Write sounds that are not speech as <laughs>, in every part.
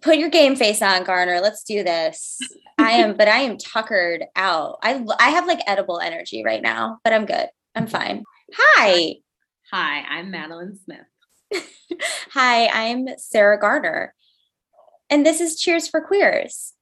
Put your game face on, Garner. Let's do this. <laughs> I am, but I am tuckered out. I I have like edible energy right now, but I'm good. I'm fine. Hi. Hi, I'm Madeline Smith. <laughs> Hi, I'm Sarah Garner. And this is Cheers for Queers.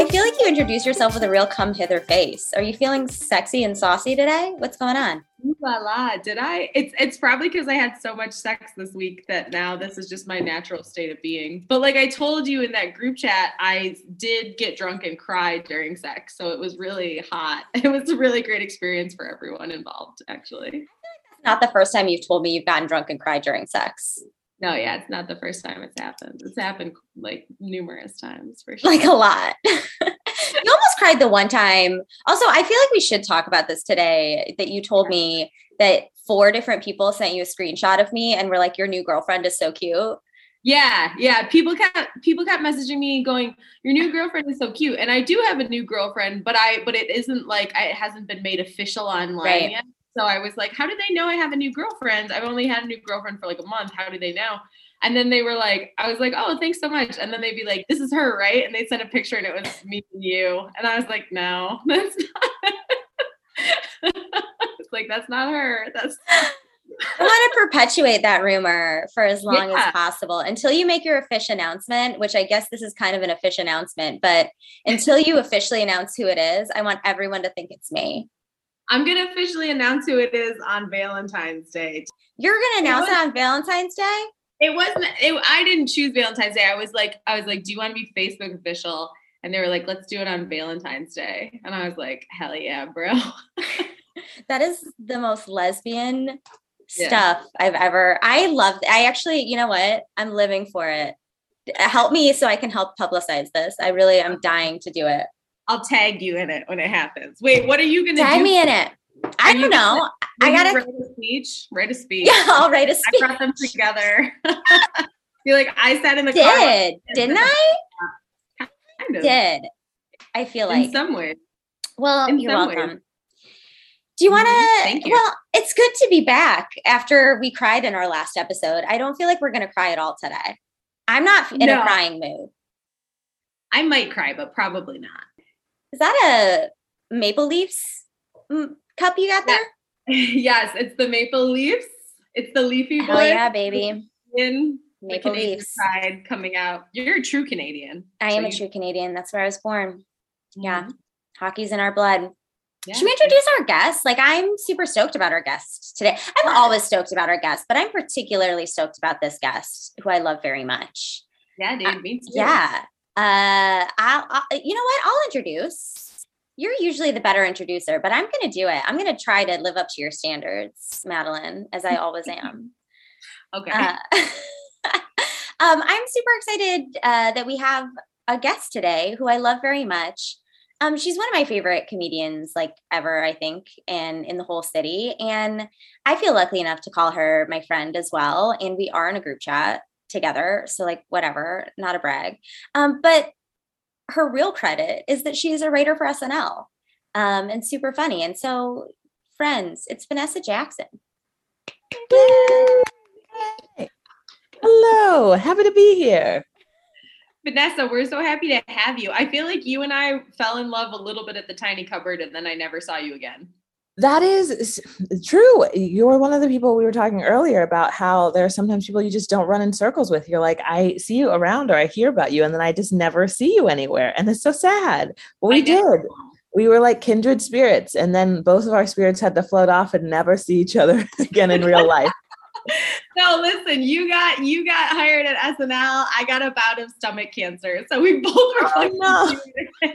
I feel like you introduced yourself with a real come hither face. Are you feeling sexy and saucy today? What's going on? Ooh la la. Did I? It's it's probably because I had so much sex this week that now this is just my natural state of being. But like I told you in that group chat, I did get drunk and cry during sex. So it was really hot. <laughs> It was a really great experience for everyone involved, actually. Not the first time you've told me you've gotten drunk and cried during sex. No, yeah, it's not the first time it's happened. It's happened like numerous times for <laughs> sure. Like a lot. <laughs> you almost cried the one time. Also, I feel like we should talk about this today that you told me that four different people sent you a screenshot of me and were like, your new girlfriend is so cute. Yeah, yeah. People kept people kept messaging me going, "Your new girlfriend is so cute." And I do have a new girlfriend, but I but it isn't like it hasn't been made official online right. yet. So I was like, how do they know I have a new girlfriend? I've only had a new girlfriend for like a month. How do they know? And then they were like, I was like, oh, thanks so much. And then they'd be like, this is her, right? And they sent a picture and it was me and you. And I was like, no, <laughs> that's not. <laughs> it's like, that's not her. That's. I want to perpetuate that rumor for as long yeah. as possible until you make your official announcement, which I guess this is kind of an official announcement, but until you officially announce who it is, I want everyone to think it's me. I'm gonna officially announce who it is on Valentine's Day. You're gonna announce it, was, it on Valentine's Day? It wasn't. It, I didn't choose Valentine's Day. I was like, I was like, do you want to be Facebook official? And they were like, let's do it on Valentine's Day. And I was like, hell yeah, bro. <laughs> that is the most lesbian yeah. stuff I've ever. I love. I actually, you know what? I'm living for it. Help me so I can help publicize this. I really am dying to do it. I'll tag you in it when it happens. Wait, what are you gonna do? tag do? me in it? I don't know. I gotta write a speech. Write a speech. Yeah, I'll write a speech. I brought them together. <laughs> feel like I sat in the did, car. Did didn't I? Kind of. Did I feel like in some way? Well, in you're welcome. Ways. Do you want to? Mm-hmm. Well, it's good to be back after we cried in our last episode. I don't feel like we're going to cry at all today. I'm not in no. a crying mood. I might cry, but probably not. Is that a Maple Leafs mm, cup you got there? <laughs> yes, it's the Maple Leafs. It's the Leafy Boy. yeah, baby. In Maple Leafs side coming out. You're a true Canadian. I am so a true Canadian. That's where I was born. Mm-hmm. Yeah, hockey's in our blood. Yeah. Should we introduce our guest? Like, I'm super stoked about our guest today. I'm always stoked about our guest, but I'm particularly stoked about this guest, who I love very much. Yeah, dude, uh, me too. Yeah, uh, I'll, I'll, you know what? I'll introduce. You're usually the better introducer, but I'm going to do it. I'm going to try to live up to your standards, Madeline, as I always <laughs> am. okay. Uh, <laughs> um, I'm super excited uh, that we have a guest today who I love very much. Um, she's one of my favorite comedians, like ever, I think, and in the whole city. And I feel lucky enough to call her my friend as well. And we are in a group chat together. So, like, whatever, not a brag. Um, but her real credit is that she's a writer for SNL um, and super funny. And so, friends, it's Vanessa Jackson. Hello, happy to be here. Vanessa, we're so happy to have you. I feel like you and I fell in love a little bit at the tiny cupboard and then I never saw you again. That is true. You're one of the people we were talking earlier about how there are sometimes people you just don't run in circles with. You're like, I see you around or I hear about you, and then I just never see you anywhere. And it's so sad. We did. We were like kindred spirits. And then both of our spirits had to float off and never see each other <laughs> again in real life. No, listen, you got you got hired at SNL. I got a bout of stomach cancer. So we both were oh, no.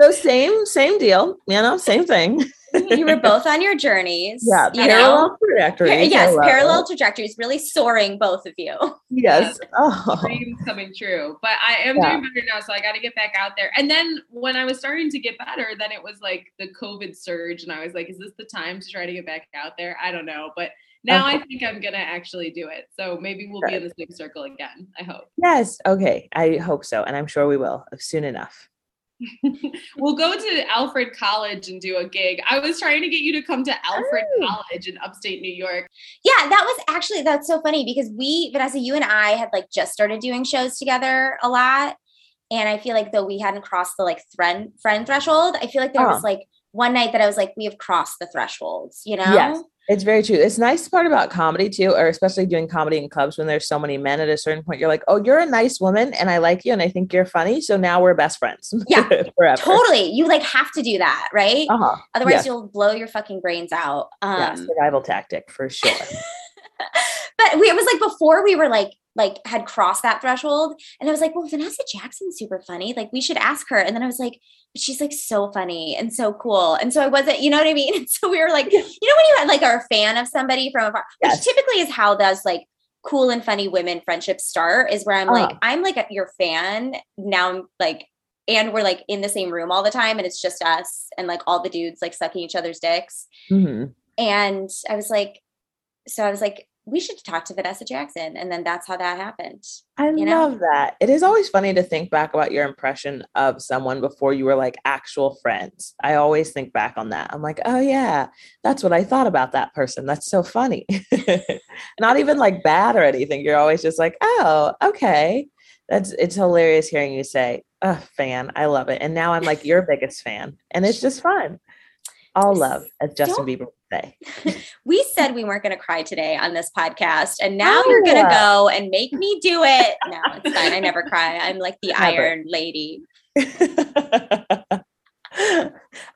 so same, same deal, you know, same thing you were both on your journeys. Yeah, you parallel know? trajectories. yes, parallel trajectories, really soaring, both of you. Yes. Oh. Dreams coming true. But I am yeah. doing better now, so I got to get back out there. And then when I was starting to get better, then it was like the COVID surge, and I was like, is this the time to try to get back out there? I don't know, but Now Okay. I think I'm gonna actually do it. So maybe we'll be in the same circle again. I hope. Yes. Okay. I hope so. And I'm sure we will uh, soon enough. <laughs> we'll go to Alfred College and do a gig. I was trying to get you to come to Alfred Oh. College in upstate New York. Yeah, that was actually that's so funny because we Vanessa, you and I had like just started doing shows together a lot. And I feel like though we hadn't crossed the like friend friend threshold, I feel like there Oh. was like one night that I was like, we have crossed the thresholds, you know? Yes. It's very true. It's nice part about comedy too, or especially doing comedy in clubs when there's so many men at a certain point. You're like, oh, you're a nice woman and I like you and I think you're funny. So now we're best friends. <laughs> Yeah. Totally. You like have to do that, right? Uh-huh. Otherwise yes. you'll blow your fucking brains out. Um yeah, survival tactic for sure. <laughs> but we, it was like before we were like like had crossed that threshold and i was like well vanessa jackson's super funny like we should ask her and then i was like but she's like so funny and so cool and so i wasn't you know what i mean <laughs> and so we were like you know when you had, like are a fan of somebody from afar Yes. which typically is how those like cool and funny women friendships start is where i'm like Uh-huh. i'm like your fan now i'm like and we're like in the same room all the time and it's just us and like all the dudes like sucking each other's dicks Mhm. and I was like, so I was like, we should talk to Vanessa Jackson. And then that's how that happened. I You know? love that. It is always funny to think back about your impression of someone before you were like actual friends. I always think back on that. I'm like, oh yeah, that's what I thought about that person. That's so funny. <laughs> Not even like bad or anything. You're always just like, oh, okay. That's it's hilarious hearing you say, oh, fan. I love it. And now I'm like your biggest fan. And it's just fun. All love, as Justin Don't- Bieber would say. <laughs> We said we weren't going to cry today on this podcast. And now you're going to Oh. go and make me do it. No, it's fine. I never cry. I'm like the Never. Iron Lady. <laughs>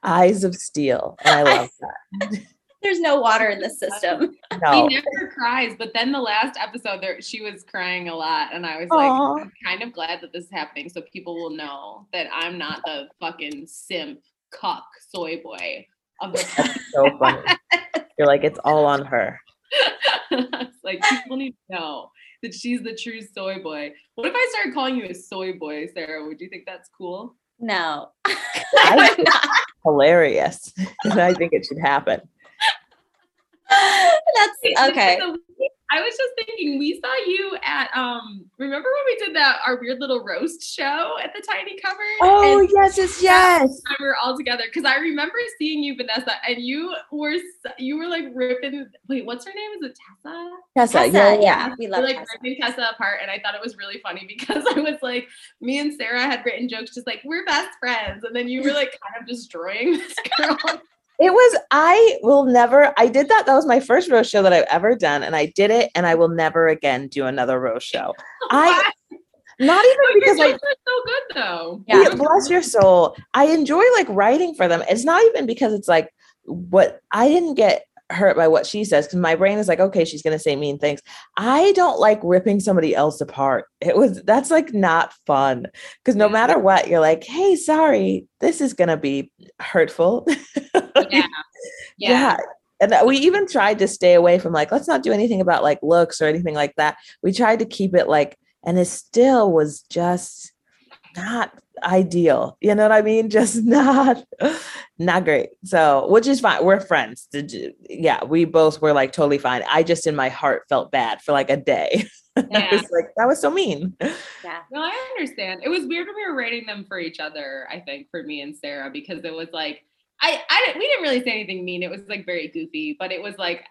Eyes of steel. And I love <laughs> that. There's no water in the system. No. He never cries, but then the last episode there she was crying a lot and I was like I'm kind of glad that this is happening so people will know that I'm not the fucking simp cuck soy boy of the That's <laughs> so funny. You're like, it's all on her. It's like people need to know that she's the true soy boy. What if I started calling you a soy boy, Sarah? Would you think that's cool? No. I- <laughs> I'm. Hilarious. <laughs> and I think it should happen. That's okay. So I was just thinking, we saw you at um. Remember when we did that our weird little roast show at the Tiny Cupboard? Oh, And yes, yes, yes. <laughs> we were all together because I remember seeing you, Vanessa, and you were you were like ripping. Wait, what's her name? Is it Tessa? Tessa, Tessa, yeah, yeah, yeah. we love were, like Tessa. ripping Tessa apart, and I thought it was really funny because <laughs> I was like, me and Sarah had written jokes just like we're best friends, and then you were like kind of destroying <laughs> this girl. It was, I will never, I did that. That was my first roast show that I've ever done. And I did it. And I will never again do another roast show. <laughs> I, not even But because I, jokes so good though. Yeah. Yeah, bless your soul. I enjoy like writing for them. It's not even because it's like what I didn't get hurt by what she says because my brain is like, okay, she's gonna say mean things. I don't like ripping somebody else apart. It was that's like not fun because no mm. matter what, you're like, hey, sorry, this is gonna be hurtful. <laughs> Yeah. yeah. And that- we even tried to stay away from like, let's not do anything about like looks or anything like that. We tried to keep it like, and it still was just not ideal. You know what I mean? <laughs> Just not, not great. So, which is fine. We're friends. Did you- Yeah, we both were like totally fine. I just in my heart felt bad for like a day. <laughs> I Yeah. was like, that was so mean. Yeah. No, I understand. It was weird when we were rating them for each other. I think for me and Sarah because it was like I I didn't we didn't really say anything mean. It was like very goofy, but it was like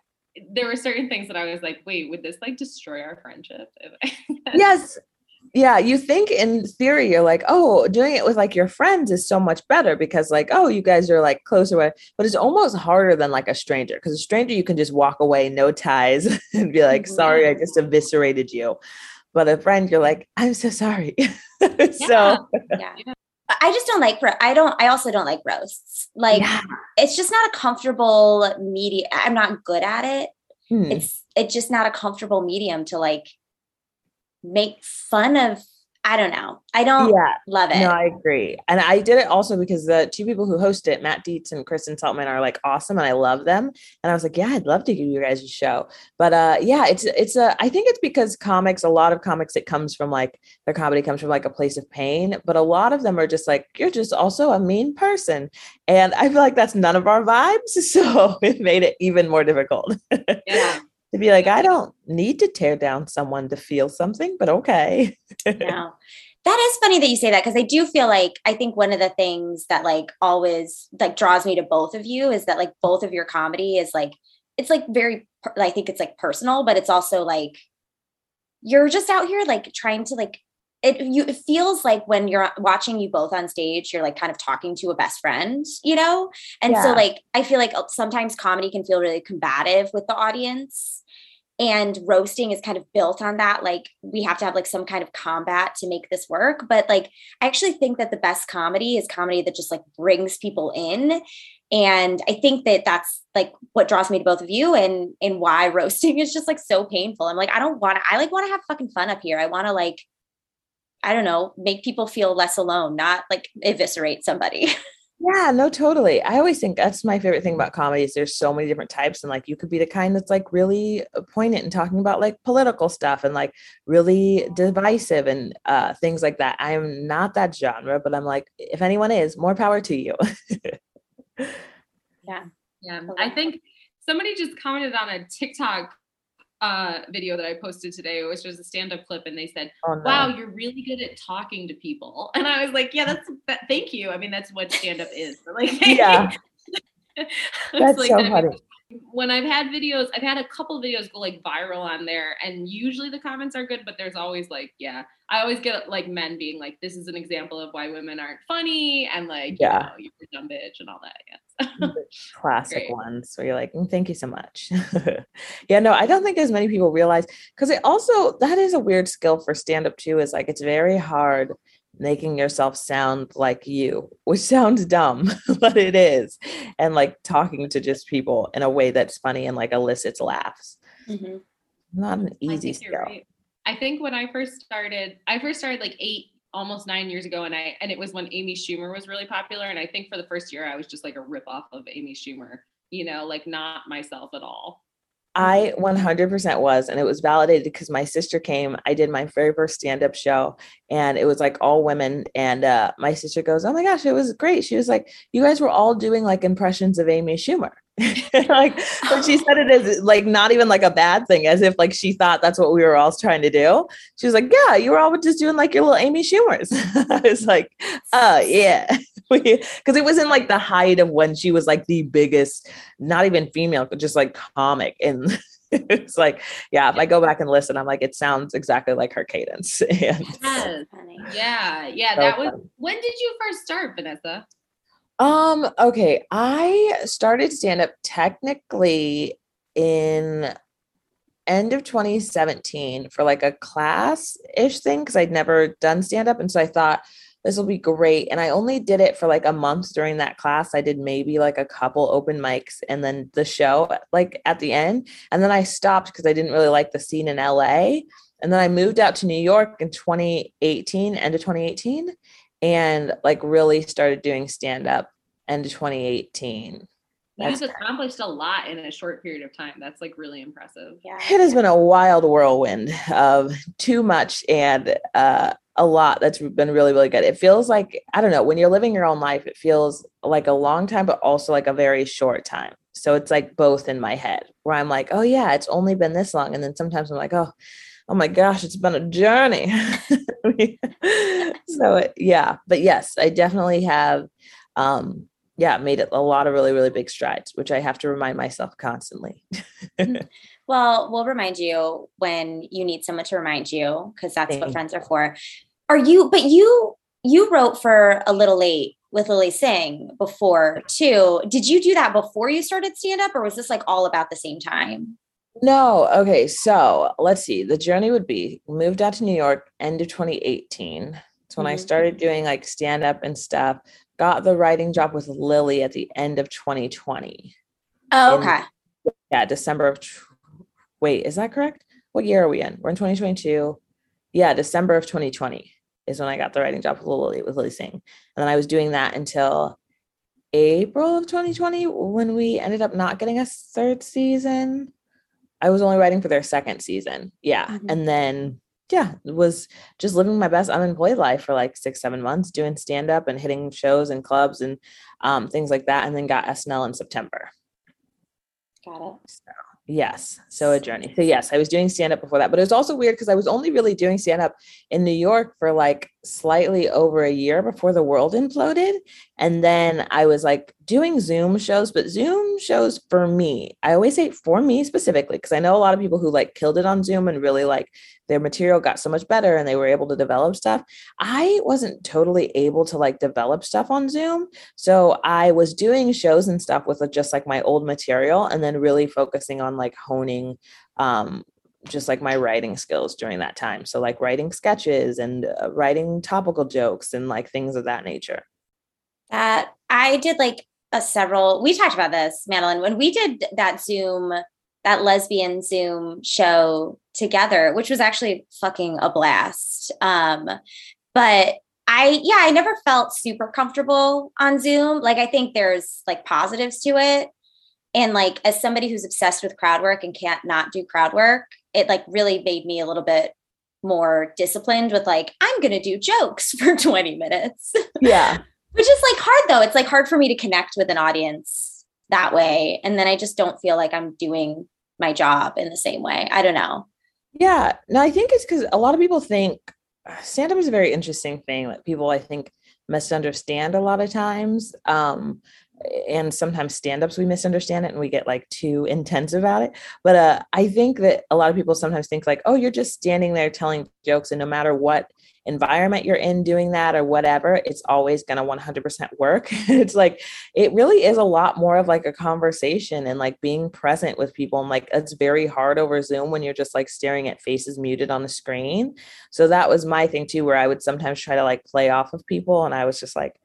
there were certain things that I was like, wait, would this like destroy our friendship? <laughs> yes. Yeah, you think in theory you're like, oh, doing it with like your friends is so much better because like, oh, you guys are like closer, away. but it's almost harder than like a stranger because a stranger you can just walk away, no ties, <laughs> and be like, sorry, I just eviscerated you. But a friend, you're like, I'm so sorry. <laughs> so Yeah. I just don't like, I don't, I also don't like roasts. Like, yeah. it's just not a comfortable medium. I'm not good at it. Hmm. It's, it's just not a comfortable medium to like make fun of. I don't know. I don't yeah. love it. No, I agree. And I did it also because the two people who host it, Matt Dietz and Kristen Saltman, are like awesome and I love them. And I was like, yeah, I'd love to give you guys a show. But uh yeah, it's it's a I think it's because comics, a lot of comics, it comes from like their comedy comes from like a place of pain, but a lot of them are just like, you're just also a mean person. And I feel like that's none of our vibes. <laughs> So it made it even more difficult. yeah. To be like, I don't need to tear down someone to feel something, but okay. no. <laughs> That is funny that you say that because I do feel like I think one of the things that like always like draws me to both of you is that like both of your comedy is like it's like very I think it's like personal, but it's also like you're just out here like trying to like it you it feels like when you're watching you both on stage you're like kind of talking to a best friend you know? And yeah. so like i feel like uh, sometimes comedy can feel really combative with the audience and roasting is kind of built on that like we have to have like some kind of combat to make this work but like i actually think that the best comedy is comedy that just like brings people in and i think that that's like what draws me to both of you and and why <laughs> roasting is just like so painful. I'm like i don't want to i like want to have fucking fun up here. I want to like i don't know make people feel less alone not like eviscerate somebody <laughs> Yeah, no, totally. I always think that's my favorite thing about comedy is there's so many different types. And like you could be the kind that's like really uh, poignant and talking about like political stuff and like really divisive and uh things like that. I'm not that genre, but I'm like, if anyone is, more power to you. <laughs> yeah. Yeah. I think somebody just commented on a TikTok uh, video that I posted today, which was a stand-up clip, and they said, oh, no. "Wow, you're really good at talking to people." <laughs> And I was like, "Yeah, that's that, thank you. I mean, that's what stand-up is." But like, <laughs> yeah, that's like, so funny when I've had videos, I've had a couple videos go like viral on there, and usually the comments are good, but there's always like, yeah, I always get like men being like, "This is an example of why women aren't funny," and like, yeah, you know, you're a dumb bitch and all that. Yeah, <laughs> classic ones where you're like, mm, "Thank you so much." <laughs> yeah, no, I don't think as many people realize because it also that is a weird skill for stand up too. Is like it's very hard making yourself sound like you, which <laughs> sounds dumb, but it is. And like talking to just people in a way that's funny and like elicits laughs. Mm-hmm. Not an easy skill. Right. I think when I first started, I first started like eight, almost nine years ago, and I and it was when Amy Schumer was really popular. And I think for the first year, I was just like a rip off of Amy Schumer, you know, like not myself at all. I 100% was, and it was validated because my sister came. I did my very first stand up show, and it was like all women. And uh, my sister goes, Oh my gosh, it was great. She was like, You guys were all doing like impressions of Amy Schumer. <laughs> like, but she said it as like not even like a bad thing, as if like she thought that's what we were all trying to do. She was like, Yeah, you were all just doing like your little Amy Schumers. <laughs> I was like, Oh, yeah <laughs> because it was in like the height of when she was like the biggest, not even female, but just like comic. And <laughs> it's like, yeah, if I go back and listen, I'm like, it sounds exactly like her cadence. <laughs> And yes. yeah, yeah. So that was fun. when did you first start, Vanessa? Um, okay. I started stand up technically in end of 2017 for like a class ish thing because I'd never done stand up. And so I thought, this will be great. And I only did it for like a month during that class. I did maybe like a couple open mics and then the show like at the end. And then I stopped because I didn't really like the scene in LA. And then I moved out to New York in 2018, end of 2018, and like really started doing stand up end of 2018. You've accomplished a lot in a short period of time. That's like really impressive. Yeah. It has been a wild whirlwind of too much and uh a lot that's been really really good. It feels like i don't know when you're living your own life it feels like a long time but also like a very short time. So it's like both in my head where i'm like oh yeah it's only been this long. And then sometimes i'm like oh oh my gosh it's been a journey. <laughs> So yeah but yes i definitely have um yeah made it a lot of really really big strides which i have to remind myself constantly. Mm. <laughs> well we'll remind you when you need someone to remind you because that's Thank what friends are for. Are you but you you wrote for a little late with Lilly Singh before too. Did you do that before you started stand up or was this like all about the same time? No okay so let's see the journey would be moved out to new york end of 2018 it's when mm-hmm. i started doing like stand up and stuff got the writing job with Lilly at the end of 2020 oh okay in, yeah december of wait is that correct what year are we in we're in 2022 yeah december of 2020 is when I got the writing job with Lilly with Lilly Singh. And then I was doing that until April of 2020 when we ended up not getting a third season. I was only writing for their second season. Yeah. Mm-hmm. And then yeah, was just living my best unemployed life for like six, seven months, doing stand up and hitting shows and clubs and um, things like that. And then got SNL in September. Got it. So, Yes. So a journey. So yes, I was doing stand up before that, but it was also weird because I was only really doing stand up in New York for like slightly over a year before the world imploded. And then I was like doing Zoom shows, but Zoom shows for me, I always say for me specifically, because I know a lot of people who like killed it on Zoom and really like their material got so much better and they were able to develop stuff. I wasn't totally able to like develop stuff on Zoom. So I was doing shows and stuff with just like my old material and then really focusing on like honing um just like my writing skills during that time. So like writing sketches and uh, writing topical jokes and like things of that nature. That I did like a several we talked about this, Madeline, when we did that Zoom that lesbian Zoom show together, which was actually fucking a blast. Um, but I, yeah, I never felt super comfortable on Zoom. Like, I think there's like positives to it. And like, as somebody who's obsessed with crowd work and can't not do crowd work, it like really made me a little bit more disciplined with like, I'm going to do jokes <laughs> for 20 minutes. Yeah. <laughs> Which is like hard though. It's like hard for me to connect with an audience that way. And then I just don't feel like I'm doing my job in the same way. I don't know. Yeah. No, I think it's because a lot of people think stand up is a very interesting thing that people, I think, misunderstand a lot of times. Um, and sometimes stand-ups we misunderstand it and we get like too intense about it but uh, i think that a lot of people sometimes think like oh you're just standing there telling jokes and no matter what environment you're in doing that or whatever, it's always going to 100% work. <laughs> it's like, it really is a lot more of like a conversation and like being present with people. And like, it's very hard over Zoom when you're just like staring at faces muted on the screen. So that was my thing too, where I would sometimes try to like play off of people. And I was just like,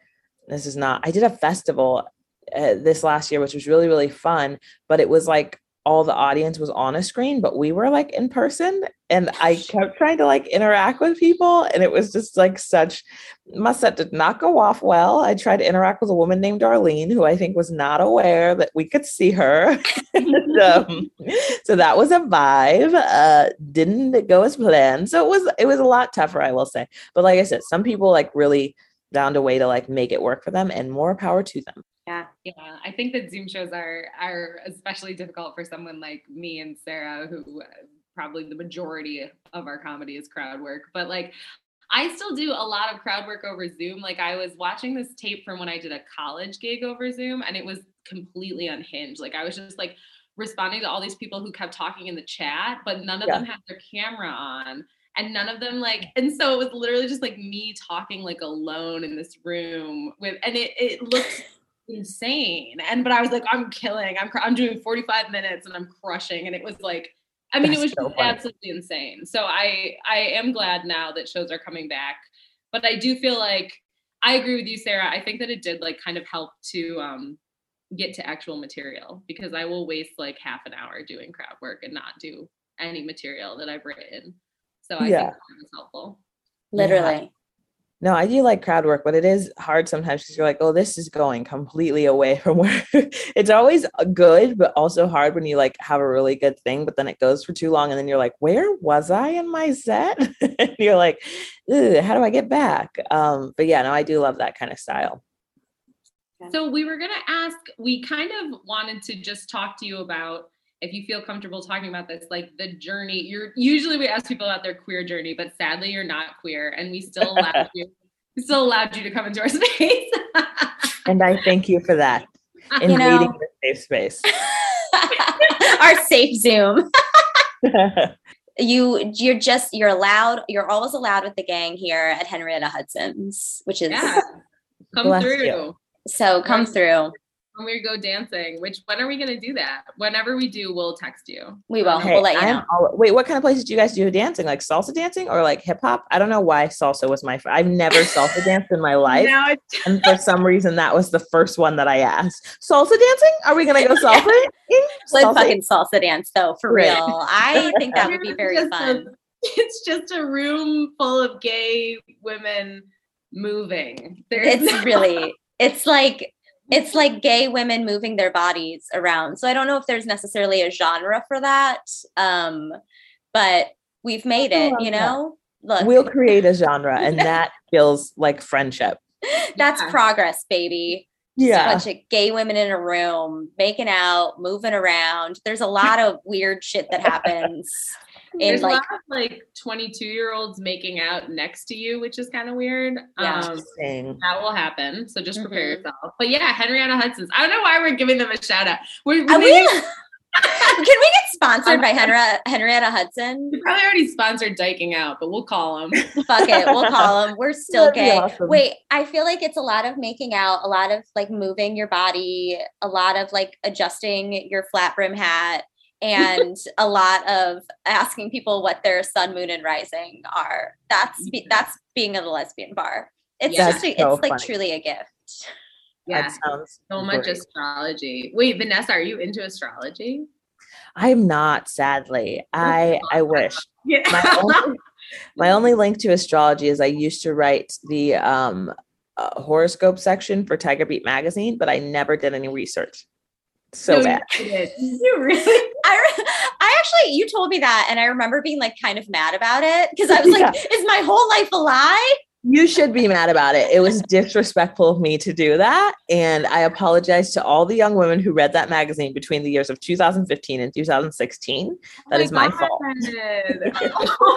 this is not, I did a festival uh, this last year, which was really, really fun, but it was like all the audience was on a screen, but we were like in person. And I kept trying to like interact with people. And it was just like such, my set did not go off well. I tried to interact with a woman named Darlene, who I think was not aware that we could see her. and, <laughs> um, so that was a vibe. Uh, didn't go as planned. So it was, it was a lot tougher, I will say. But like I said, some people like really found a way to like make it work for them and more power to them. Yeah. Yeah. I think that Zoom shows are are especially difficult for someone like me and Sarah, who uh, probably the majority of our comedy is crowd work. But like I still do a lot of crowd work over Zoom. Like I was watching this tape from when I did a college gig over Zoom and it was completely unhinged. Like I was just like responding to all these people who kept talking in the chat, but none of yeah. them had their camera on and none of them like and so it was literally just like me talking like alone in this room with and it it looked insane. And but I was like, I'm killing. I'm I'm doing 45 minutes and I'm crushing. And it was like, I mean, That's it was so absolutely insane. So I I am glad now that shows are coming back. But I do feel like I agree with you, Sarah. I think that it did like kind of help to um get to actual material because I will waste like half an hour doing crowd work and not do any material that I've written. So I yeah. think that was helpful. Literally. No, I do like crowd work, but it is hard sometimes because you're like, oh, this is going completely away from where <laughs> it's always good, but also hard when you like have a really good thing, but then it goes for too long. And then you're like, where was I in my set? <laughs> and you're like, how do I get back? Um, but yeah, no, I do love that kind of style. So we were going to ask, we kind of wanted to just talk to you about if you feel comfortable talking about this, like the journey, you're usually we ask people about their queer journey, but sadly you're not queer and we still <laughs> allowed you, we still allowed you to come into our <laughs> space. and I thank you for that. <laughs> Invading you know, safe space. our safe Zoom. you you're just you're allowed you're always allowed with the gang here at henrietta hudson's which is yeah. come through you. so come through when we go dancing, which when are we going to do that? Whenever we do, we'll text you. We will. Hey, we'll let you know. All, wait, what kind of places do you guys do dancing? Like salsa dancing or like hip hop? I don't know why salsa was my. I've never salsa danced in my life, <laughs> and for some reason that was the first one that I asked. Salsa dancing? Are we going to go <laughs> salsa? <laughs> Let's fucking salsa dance though, for right. real. I think that would be very fun. A, it's just a room full of gay women moving. There's it's really. It's like it's like gay women moving their bodies around. So I don't know if there's necessarily a genre for that. Um, but we've made it, you know? Look. We'll create a genre and <laughs> that feels like friendship. That's yeah. progress, baby. Yeah. a bunch of gay women in a room making out, moving around. There's a lot of weird shit that happens. <laughs> There's in a lot of like 22 year olds making out next to you, which is kind of weird. Yeah. Um, that will happen. So just prepare Mhm. yourself. But yeah, Henrietta Hudson's. I don't know why we're giving them a shout out. We're, Are we, we, <laughs> can we get sponsored <laughs> by Henrietta, Henrietta Hudson? we probably already sponsored Diking Out, but we'll call them. <laughs> Fuck it, we'll call them. We're still That'd gay. awesome. Wait, I feel like it's a lot of making out, a lot of like moving your body, a lot of like adjusting your flat brim hat, and a lot of asking people what their sun, moon, and rising are. That's be- that's being at a lesbian bar. It's Yeah. just a, That's so it's like funny. truly a gift. Yeah, That sounds so much great. astrology. Wait, Vanessa, are you into astrology? I'm not, sadly. I I wish. Yeah. My only, my <laughs> only link to astrology is I used to write the um uh, horoscope section for Tiger Beat magazine, but I never did any research. So No, bad. You, <laughs> you really? <laughs> I, re- I actually, you told me that, and I remember being like kind of mad about it because I was <laughs> like, "Is my whole life a lie?" You should be mad about it. It was disrespectful of me to do that. And I apologize to all the young women who read that magazine between the years of 2015 and 2016. That is my fault. fault.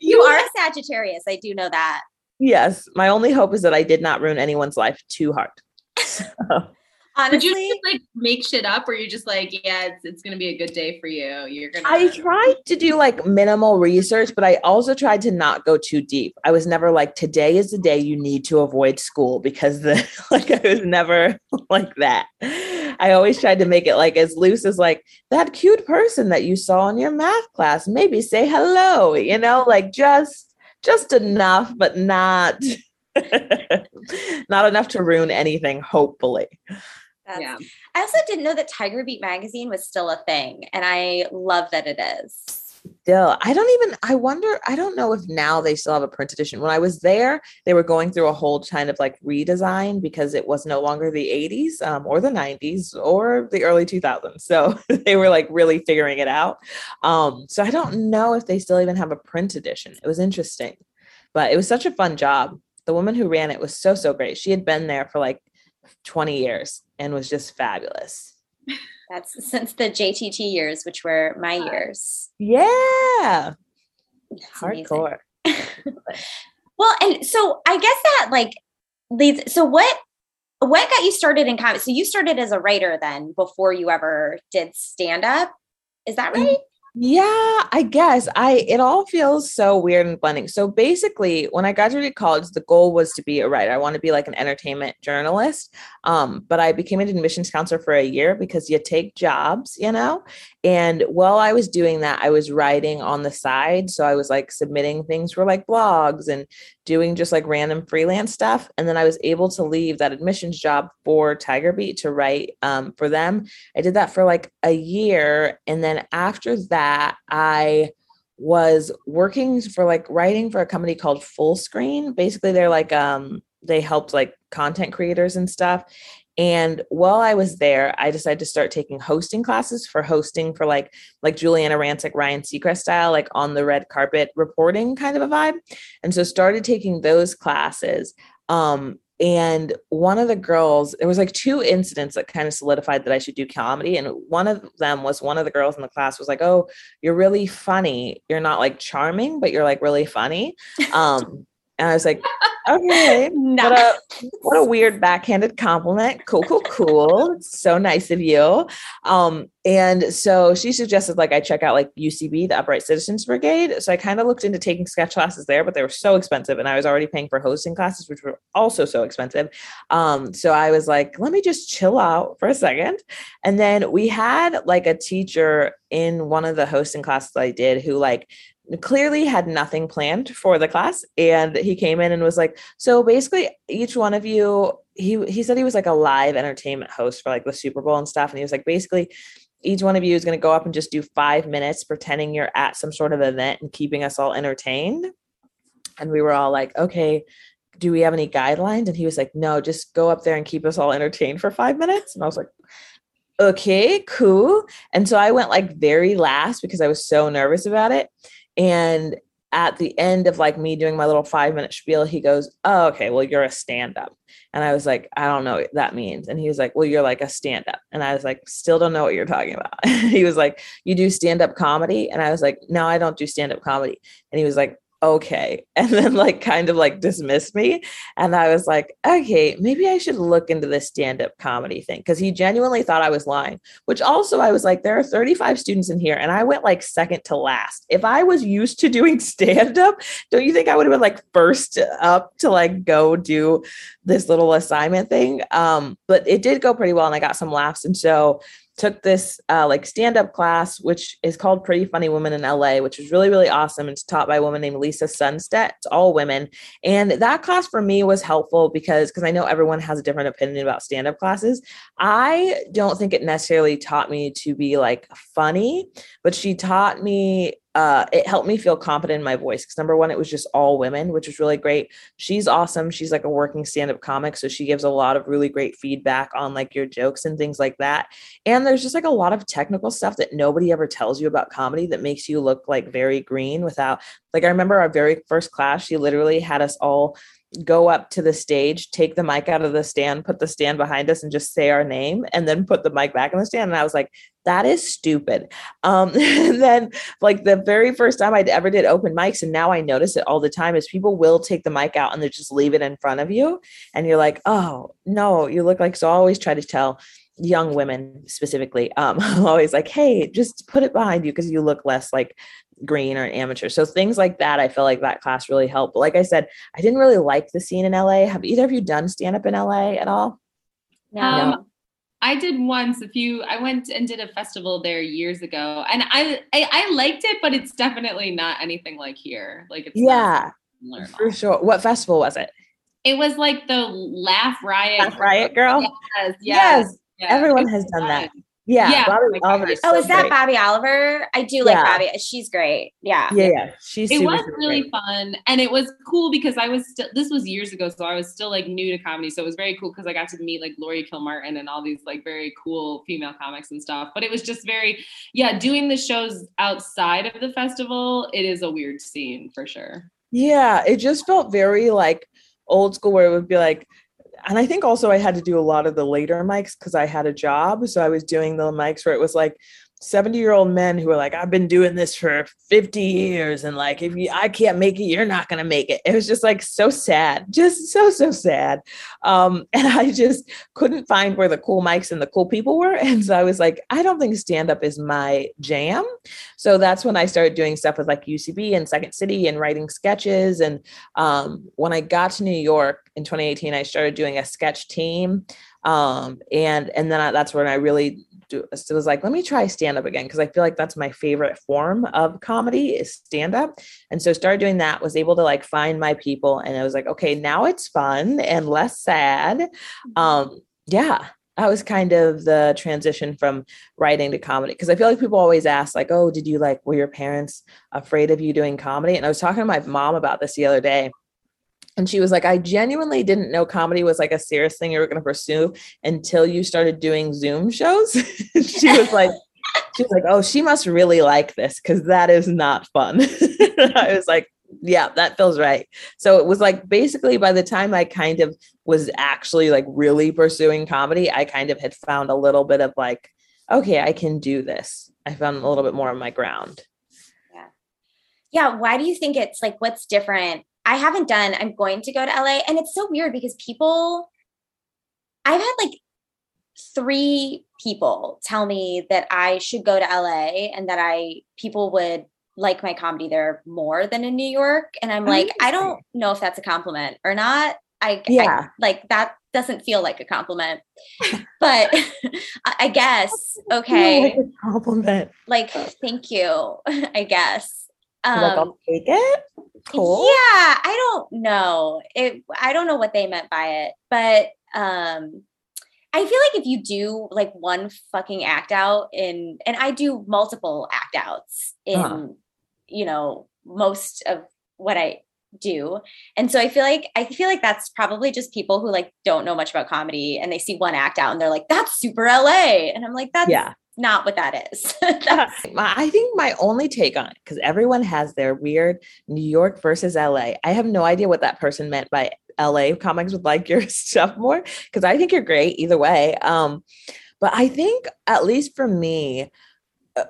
You are a Sagittarius. I do know that. Yes. My only hope is that I did not ruin anyone's life too hard. So, Would Honestly, you just like make shit up, or you just like, yeah, it's, it's gonna be a good day for you. You're gonna. I tried to do like minimal research, but I also tried to not go too deep. I was never like, today is the day you need to avoid school because the <laughs> like I was never <laughs> like that. I always tried to make it like as loose as like that cute person that you saw in your math class. Maybe say hello, you know, like just just enough, but not <laughs> not enough to ruin anything, hopefully. That's- yeah. I also didn't know that Tiger Beat magazine was still a thing, and I love that it is. Still, I don't even, I wonder, I don't know if now they still have a print edition. When I was there, they were going through a whole kind of like redesign because it was no longer the 80s um, or the 90s or the early 2000s. So <laughs> they were like really figuring it out. Um, so I don't know if they still even have a print edition. It was interesting, but it was such a fun job. The woman who ran it was so, so great. She had been there for like 20 years and was just fabulous. That's since the JTT years, which were my years. Yeah. Amazing. Hardcore. <laughs> Well, and so I guess that like leads. So what what got you started in comedy? So you started as a writer then before you ever did stand up. Is that mm-hmm. right? Yeah, I guess I it all feels so weird and blending. So basically, when I graduated college, the goal was to be a writer. I want to be like an entertainment journalist. Um, but I became an admissions counselor for a year because you take jobs, you know. And while I was doing that, I was writing on the side. So I was like submitting things for like blogs and doing just like random freelance stuff. And then I was able to leave that admissions job for Tiger Beat to write um, for them. I did that for like a year. And then after that, I was working for like writing for a company called Fullscreen. Basically, they're like, um, they helped like content creators and stuff. And while I was there, I decided to start taking hosting classes for hosting for like like Giuliana Rancic, Ryan Seacrest style, like on the red carpet reporting kind of a vibe. And so started taking those classes. Um, and one of the girls, there was like two incidents that kind of solidified that I should do comedy. And one of them was one of the girls in the class was like, Oh, you're really funny. You're not like charming, but you're like really funny. <laughs> Um, and I was like, okay. <laughs> No. What a what a weird backhanded compliment. Cool, cool, cool. It's so nice of you. Um, and so she suggested like I check out like UCB, the Upright Citizens Brigade. So I kind of looked into taking sketch classes there, but they were so expensive, and I was already paying for hosting classes, which were also so expensive. Um, so I was like, let me just chill out for a second. And then we had like a teacher in one of the hosting classes I did who like clearly had nothing planned for the class and he came in and was like so basically each one of you he he said he was like a live entertainment host for like the super bowl and stuff and he was like basically each one of you is going to go up and just do five minutes pretending you're at some sort of event and keeping us all entertained. And we were all like okay do we have any guidelines? And he was like no just go up there and keep us all entertained for five minutes. And i was like okay cool. And so i went like very last because i was so nervous about it and at the end of like me doing my little five minute spiel, he goes, Oh, okay, well, you're a stand up. And I was like, I don't know what that means. And he was like, Well, you're like a stand up. And I was like, Still don't know what you're talking about. <laughs> he was like, You do stand up comedy? And I was like, No, I don't do stand up comedy. And he was like, okay <laughs> and then like kind of like dismissed me and i was like okay maybe i should look into this stand-up comedy thing because he genuinely thought i was lying which also i was like there are 35 students in here and i went like second to last. If i was used to doing <laughs> stand-up don't you think i would have been like first up to like go do this little assignment thing? Um but it did go pretty well and i got some laughs and so took this uh, like stand up class, which is called Pretty Funny Women in LA, which was really, really awesome. It's taught by a woman named Lisa Sundstedt. It's all women. And that class for me was helpful because, because I know everyone has a different opinion about stand up classes. I don't think it necessarily taught me to be like funny, but she taught me uh, it helped me feel confident in my voice because number one, it was just all women, which was really great. She's awesome. She's like a working stand-up comic, so she gives a lot of really great feedback on like your jokes and things like that. And there's just like a lot of technical stuff that nobody ever tells you about comedy that makes you look like very green without like I remember our very first class, she literally had us all go up to the stage, take the mic out of the stand, put the stand behind us, and just say our name, and then put the mic back in the stand. And I was like, that is stupid. Um, <laughs> then, like the very first time I ever did open mics, and now I notice it all the time, is people will take the mic out and they just leave it in front of you, and you're like, oh no, you look like. So I always try to tell young women specifically um <laughs> i'm always like hey just put it behind you because you look less like green or an amateur. So things like that, I feel like that class really helped. But like I said, I didn't really like the scene in LA. Have either of you done stand up in LA at all? No. Um, no. I did once a few I went and did a festival there years ago and I, I, I liked it but it's definitely not anything like here like it's yeah for sure what festival was it it was like the laugh riot laugh riot girl yes yes, yes. Yes. everyone has done that yeah, yeah. Bobby oh Oliver. oh, is that great. Bobby Oliver? I do like yeah. Bobby. She's great. Yeah. Yeah, yeah. She's it was really great. fun. And it was cool because I was still this was years ago, so I was still like new to comedy. So it was very cool because I got to meet like Laurie Kilmartin and all these like very cool female comics and stuff. But it was just very, yeah, doing the shows outside of the festival, it is a weird scene for sure. Yeah, it just felt very like old school where it would be like and I think also I had to do a lot of the later mics because I had a job. So I was doing the mics where it was like 70 year old men who are like, I've been doing this for 50 years. And like, if you, I can't make it, you're not going to make it. It was just like so sad, just so, so sad. Um, <laughs> and I just couldn't find where the cool mics and the cool people were. And so I was like, I don't think stand up is my jam. So that's when I started doing stuff with like UCB and Second City and writing sketches. And um, when I got to New York in 2018, I started doing a sketch team um and and then I, that's when i really do, so was like, let me try stand up again because I feel like that's my favorite form of comedy is stand up. And so started doing that, was able to like find my people, and I was like, okay, now it's fun and less sad. Mm-hmm. Um, yeah, that was kind of the transition from writing to comedy because I feel like people always ask, like, oh, did you like were your parents afraid of you doing comedy? And I was talking to my mom about this the other day and she was like, I genuinely didn't know comedy was like a serious thing you were going to pursue until you started doing Zoom shows. <laughs> she was like, she was like, oh, she must really like this because that is not fun. <laughs> I was like, yeah, that feels right. So it was like basically by the time I kind of was actually like really pursuing comedy, I kind of had found a little bit of like, okay, I can do this. I found a little bit more of my ground. Yeah. Yeah. Why do you think it's like what's different I haven't done, I'm going to go to LA. And it's so weird because people, I've had like three people tell me that I should go to LA and that I, people would like my comedy there more than in New York. And I'm like, I don't know if that's a compliment or not. I, yeah. I, like that doesn't feel like a compliment, but <laughs> I guess, <laughs> okay. Like compliment. Like, thank you, <laughs> I guess. Um, like I'll take it. Cool. Yeah, I don't know. It I don't know what they meant by it, but um I feel like if you do like one fucking act out in and I do multiple act outs in huh. you know most of what I do. And so I feel like I feel like that's probably just people who like don't know much about comedy and they see one act out and they're like, that's super LA. And I'm like, that's yeah. Not what that is. <laughs> <laughs> I think my only take on it, because everyone has their weird New York versus LA. I have no idea what that person meant by LA comics would like your <laughs> stuff more, because I think you're great either way. Um, but I think, at least for me, uh,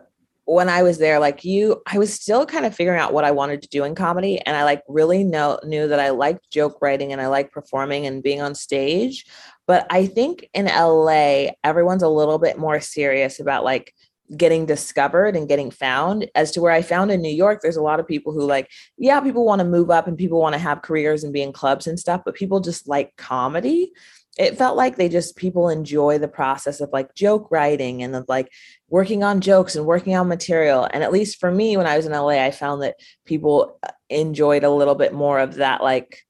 when I was there, like you, I was still kind of figuring out what I wanted to do in comedy. And I like really know knew that I liked joke writing and I liked performing and being on stage. But I think in LA, everyone's a little bit more serious about like getting discovered and getting found as to where I found in New York, there's a lot of people who like, yeah, people want to move up and people want to have careers and be in clubs and stuff, but people just like comedy. It felt like they just people enjoy the process of like joke writing and of like working on jokes and working on material. And at least for me, when I was in LA, I found that people uh, enjoyed a little bit more of that like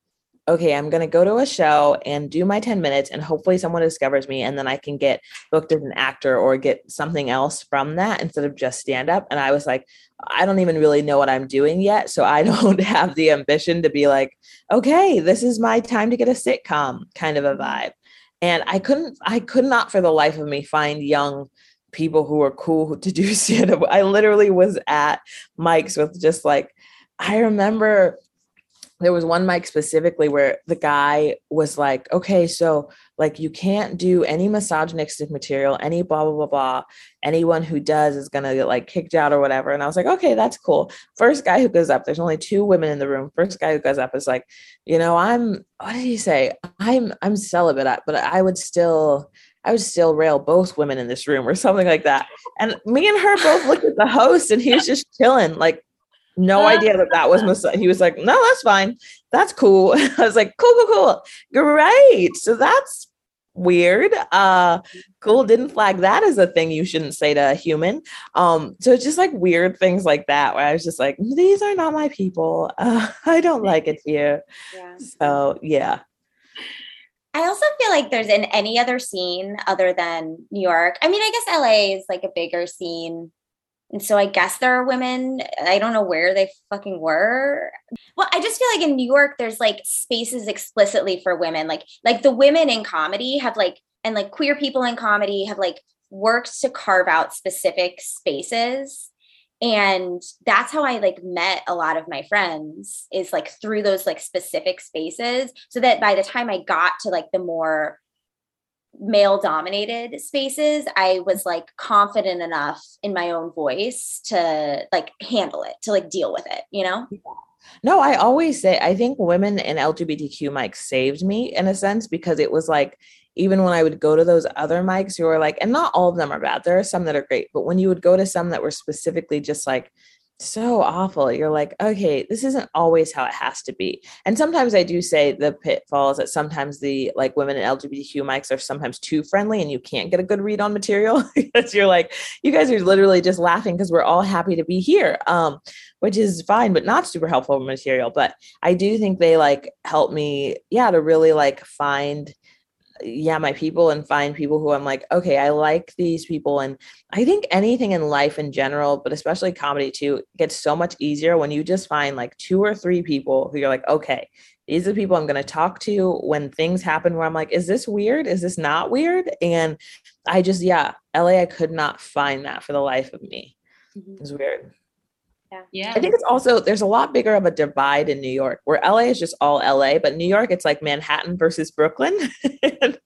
okay, I'm going to go to a show and do my 10 minutes and hopefully someone discovers me and then I can get booked as an actor or get something else from that instead of just stand up. And I was like, I don't even really know what I'm doing yet. So I <laughs> don't have the ambition to be like, okay, this is my time to get a sitcom kind of a vibe. And I couldn't, I could not for the life of me find young people who were cool to do <laughs> stand up. I literally was at mics with just like, I remember there was one mic specifically where the guy was like, okay, so like you can't do any misogynistic material, any blah, blah, blah, blah. Anyone who does is going to get like kicked out or whatever. And I was like, okay, that's cool. First guy who goes up, there's only two women in the room. First guy who goes up is like, you know, I'm, what did he say? I'm, I'm celibate, but I would still, I would still rail both women in this room or something like that. And me and her both looked at the host and he was just chilling, like no idea that that was Messiah. He was like, no, that's fine. That's cool. <laughs> I was like, cool, cool, cool. Great. So that's weird. Uh cool. Didn't flag that as a thing you shouldn't say to a human. Um, so it's just like weird things like that where I was just like, these are not my people. Uh, <laughs> I don't like it here. Yeah. So yeah. I also feel like there's in any other scene other than New York. I mean, I guess LA is like a bigger scene and so I guess there are women, I don't know where they fucking were. Well, I just feel like in New York, there's like spaces explicitly for women. Like, like the women in comedy have like, and like queer people in comedy have like worked to carve out specific spaces. And that's how I like met a lot of my friends is like through those like specific spaces. So that by the time I got to like the more male dominated spaces i was like confident enough in my own voice to like handle it to like deal with it you know? No i always say i think women in lgbtq mics saved me in a sense because it was like even when i would go to those other mics who were like and not all of them are bad. There are some that are great but when you would go to some that were specifically just like so awful. You're like, okay, this isn't always how it has to be. And sometimes I do say the pitfalls that sometimes the like women in LGBTQ mics are sometimes too friendly and you can't get a good read on material <laughs> because you're like, you guys are literally just laughing because we're all happy to be here. Um, which is fine, but not super helpful material. But I do think they like help me, yeah, to really like find yeah my people and find people who i'm like okay i like these people. And i think anything in life in general but especially comedy too gets so much easier when you just find like two or three people who you're like okay these are the people i'm going to talk to when things happen where i'm like is this weird? Is this not weird and i just yeah la i could not find that for the life of me. Mm-hmm. it's weird yeah. yeah. I think it's also there's a lot bigger of a divide in New York where LA is just all LA, but New York it's like Manhattan versus Brooklyn. <laughs>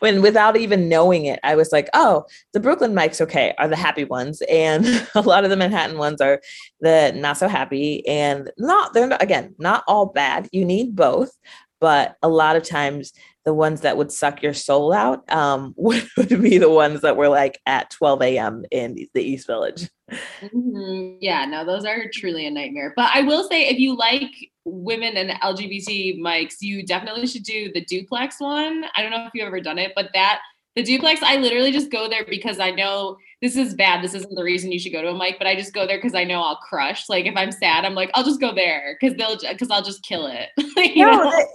when without even knowing it, I was like, oh, the Brooklyn mics, okay, are the happy ones. And <laughs> a lot of the Manhattan ones are the not so happy and not, they're not, again, not all bad. You need both. But a lot of times the ones that would suck your soul out um, would, <laughs> would, be the ones that were like at 12 a.m. in the East Village. Mm-hmm. Yeah, no, those are truly a nightmare. But I will say, if you like women and LGBT mics, you definitely should do the duplex one. I don't know if you've ever done it, but that the duplex, I literally just go there because I know this is bad. This isn't the reason you should go to a mic, but I just go there because I know I'll crush. Like if I'm sad, I'm like, I'll just go there because they'll because I'll just kill it. <laughs> you no, know?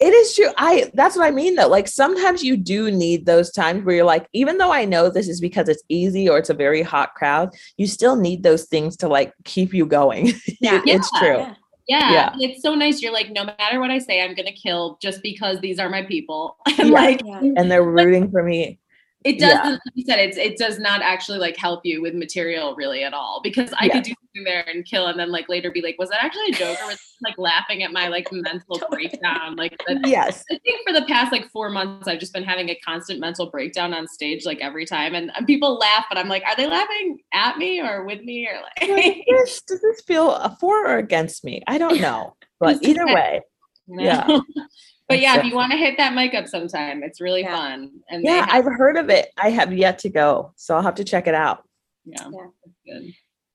It is true. I that's what I mean though. Like sometimes you do need those times where you're like, even though I know this is because it's easy or it's a very hot crowd, you still need those things to like keep you going. <laughs> Yeah, it's true. Yeah. Yeah, yeah. it's so nice. You're like, no matter what I say, I'm gonna kill just because these are my people. <laughs> and yeah. like, yeah. and they're <laughs> rooting for me. It doesn't yeah. like you said it's it does not actually like help you with material really at all because i yeah. could do something there and kill and then like later be like was that actually a joke or was it like laughing at my like mental <laughs> breakdown? Like yes. I think for the past like four months i've just been having a constant mental breakdown on stage like every time and people laugh but i'm like are they laughing at me or with me or like? Does this feel for or against me? I don't know but <laughs> either way. Yeah <laughs> but yeah, if you want to hit that mic up sometime, it's really yeah. fun. And yeah, have- I've heard of it. I have yet to go, so I'll have to check it out. Yeah, yeah. good.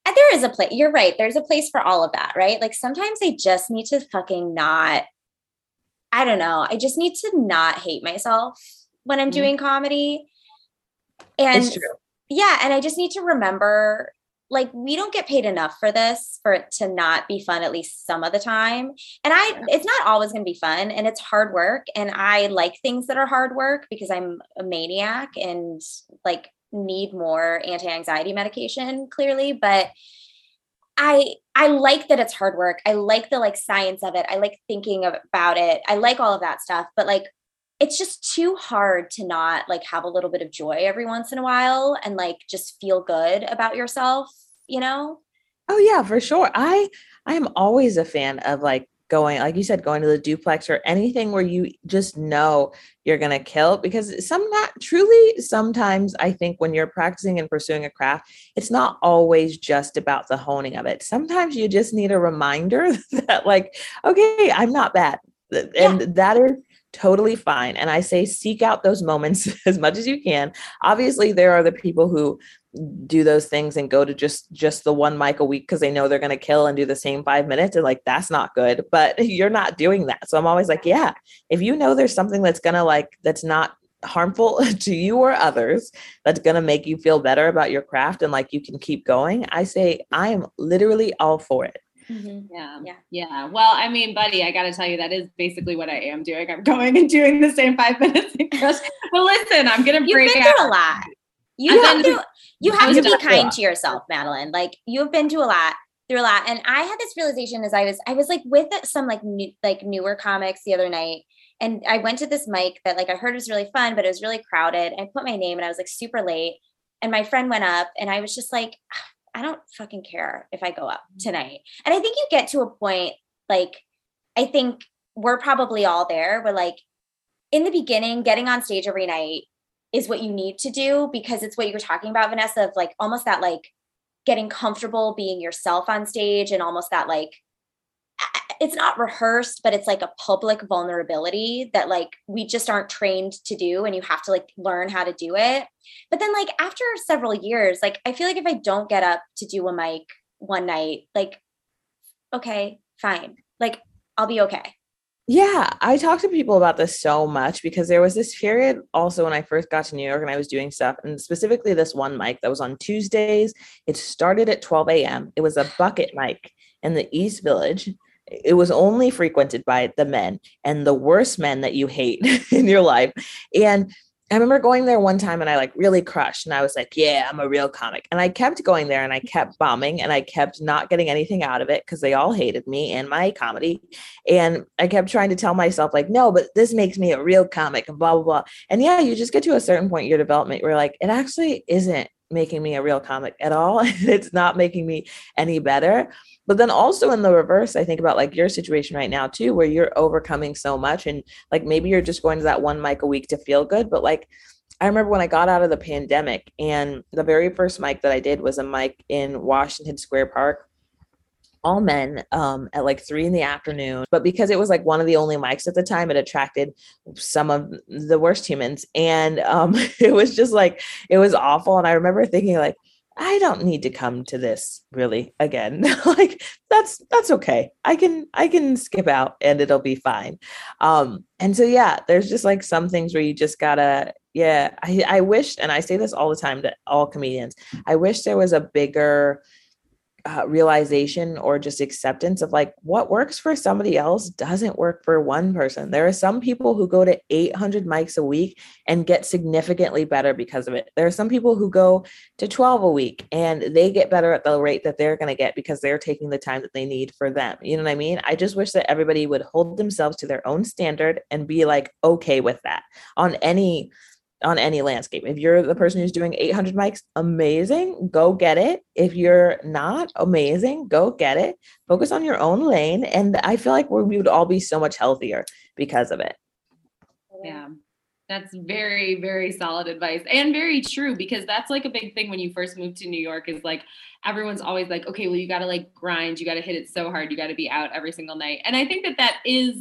And there is a place. You're right. There's a place for all of that, right? Like sometimes I just need to fucking not. I don't know. I just need to not hate myself when I'm mm-hmm. doing comedy. And yeah, and I just need to remember like we don't get paid enough for this for it to not be fun at least some of the time. And i it's not always going to be fun and it's hard work and i like things that are hard work because i'm a maniac and like need more anti-anxiety medication clearly but i i like that it's hard work. I like the like science of it. I like thinking about it. I like all of that stuff but like it's just too hard to not like have a little bit of joy every once in a while and like just feel good about yourself, you know? Oh yeah, for sure. I I am always a fan of like going like you said going to the duplex or anything where you just know you're going to kill because some not truly sometimes i think when you're practicing and pursuing a craft it's not always just about the honing of it sometimes you just need a reminder <laughs> that like okay i'm not bad and yeah. that is totally fine. And I say seek out those moments <laughs> as much as you can. Obviously, there are the people who do those things and go to just just the one mic a week because they know they're going to kill and do the same five minutes and like that's not good but <laughs> you're not doing that so i'm always like yeah if you know there's something that's going to like that's not harmful <laughs> to you or others that's going to make you feel better about your craft and like you can keep going i say i am literally all for it Mm-hmm. Yeah. Yeah. Yeah. Well, I mean, buddy, I got to tell you, that is basically what I am doing. I'm <laughs> going and doing the same five <laughs> minutes. well, listen, I'm going to break You've been out. through a lot. You have to, you have to be kind to yourself, Madeline. Like you've been to a lot through a lot. And I had this realization as I was, I was like with some like new, like newer comics the other night. And I went to this mic that like I heard was really fun, but it was really crowded. I put my name and I was like super late. And my friend went up and I was just like, I don't fucking care if I go up tonight. And I think you get to a point like I think we're probably all there. We're like in the beginning, getting on stage every night is what you need to do because it's what you were talking about, Vanessa, of like almost that like getting comfortable being yourself on stage and almost that like it's not rehearsed but it's like a public vulnerability that like we just aren't trained to do and you have to like learn how to do it but then like after several years like i feel like if i don't get up to do a mic one night like okay fine like i'll be okay yeah, I talk to people about this so much because there was this period also when I first got to New York and I was doing stuff, and specifically this one mic that was on Tuesdays. It started at 12 a.m. It was a bucket mic in the East Village it was only frequented by the men and the worst men that you hate <laughs> in your life. And I remember going there one time and I like really crushed and I was like, yeah, I'm a real comic. And I kept going there and I kept bombing and I kept not getting anything out of it because they all hated me and my comedy. And I kept trying to tell myself, like, no, but this makes me a real comic and blah, blah, blah. And yeah, you just get to a certain point in your development where like, it actually isn't making me a real comic at all. <laughs> it's not making me any better. But then also in the reverse, I think about like your situation right now too, where you're overcoming so much and like maybe you're just going to that one mic a week to feel good. But like I remember when I got out of the pandemic and the very first mic that I did was a mic in Washington Square Park all men um, at like three in the afternoon. But because it was like one of the only mics at the time, it attracted some of the worst humans. And um, <laughs> it was just like, it was awful. And I remember thinking, like, I don't need to come to this really again. <laughs> like that's that's okay. I can I can skip out and it'll be fine. Um and so yeah, there's just like some things where you just gotta yeah, I, I wish and I say this all the time to all comedians. I wish there was a bigger uh, realization or just acceptance of like what works for somebody else doesn't work for one person. There are some people who go to 800 mics a week and get significantly better because of it. There are some people who go to 12 a week and they get better at the rate that they're going to get because they're taking the time that they need for them. You know what I mean? I just wish that everybody would hold themselves to their own standard and be like okay with that on any on any landscape. If you're the person who's doing 800 mics, amazing, go get it. If you're not amazing, go get it. Focus on your own lane. And I feel like we would all be so much healthier because of it. Yeah. That's very, very solid advice and very true because that's like a big thing when you first move to New York is like everyone's always like, okay, well, you got to like grind, you got to hit it so hard, you got to be out every single night. And I think that that is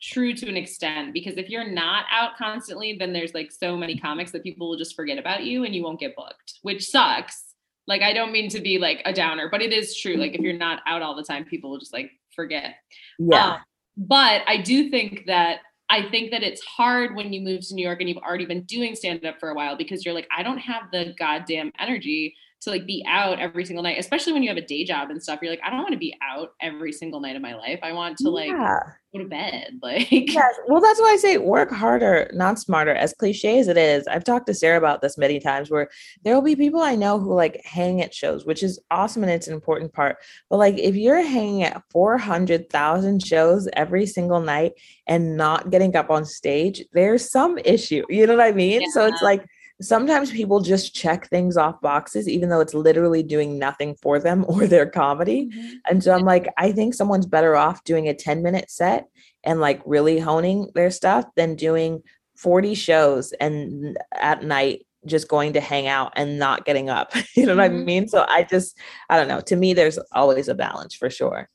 true to an extent because if you're not out constantly, then there's like so many comics that people will just forget about you and you won't get booked, which sucks. Like, I don't mean to be like a downer, but it is true. Like, if you're not out all the time, people will just like forget. Yeah. Um, but I do think that I think that it's hard when you move to New York and you've already been doing stand up for a while because you're like, I don't have the goddamn energy to like be out every single night, especially when you have a day job and stuff. You're like, I don't want to be out every single night of my life. I want to like yeah. Go to bed. <laughs> Like, yes. Well, that's why I say work harder, not smarter. As cliche as it is, I've talked to Sarah about this many times where there will be people I know who like hang at shows, which is awesome and it's an important part. But like, if you're hanging at 400,000 shows every single night and not getting up on stage, there's some issue. You know what I mean? Yeah. So it's like, sometimes people just check things off boxes, even though it's literally doing nothing for them <laughs> or their comedy. Mm-hmm. And so I'm like, I think someone's better off doing a 10 minute set and like really honing their stuff than doing 40 shows and at night just going to hang out and not getting up. <laughs> you know mm-hmm. what I mm-hmm. mean? So I just, I don't know. To me, there's always a balance for sure.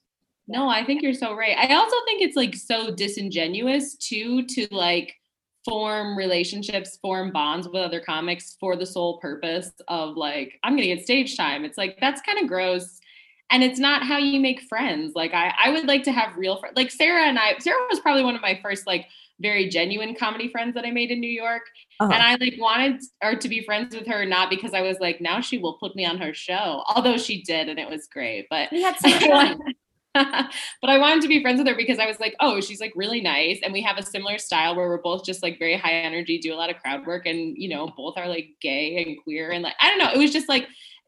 No, I think you're so right. I also think it's like so disingenuous too to like form relationships, form bonds with other comics for the sole purpose of like, I'm gonna get stage time. It's like that's kind of gross. And it's not how you make friends. Like I, I would like to have real friends. Like Sarah and I, Sarah was probably one of my first like very genuine comedy friends that I made in New York. Uh-huh. And I like wanted or to be friends with her, not because I was like, now she will put me on her show. Although she did and it was great. But we had so much <laughs> fun. <laughs> but I wanted to be friends with her because I was like, oh, she's like really nice. And we have a similar style where we're both just like very high energy, do a lot of crowd work, and you know, both are like gay and queer. And like, I don't know, it was just like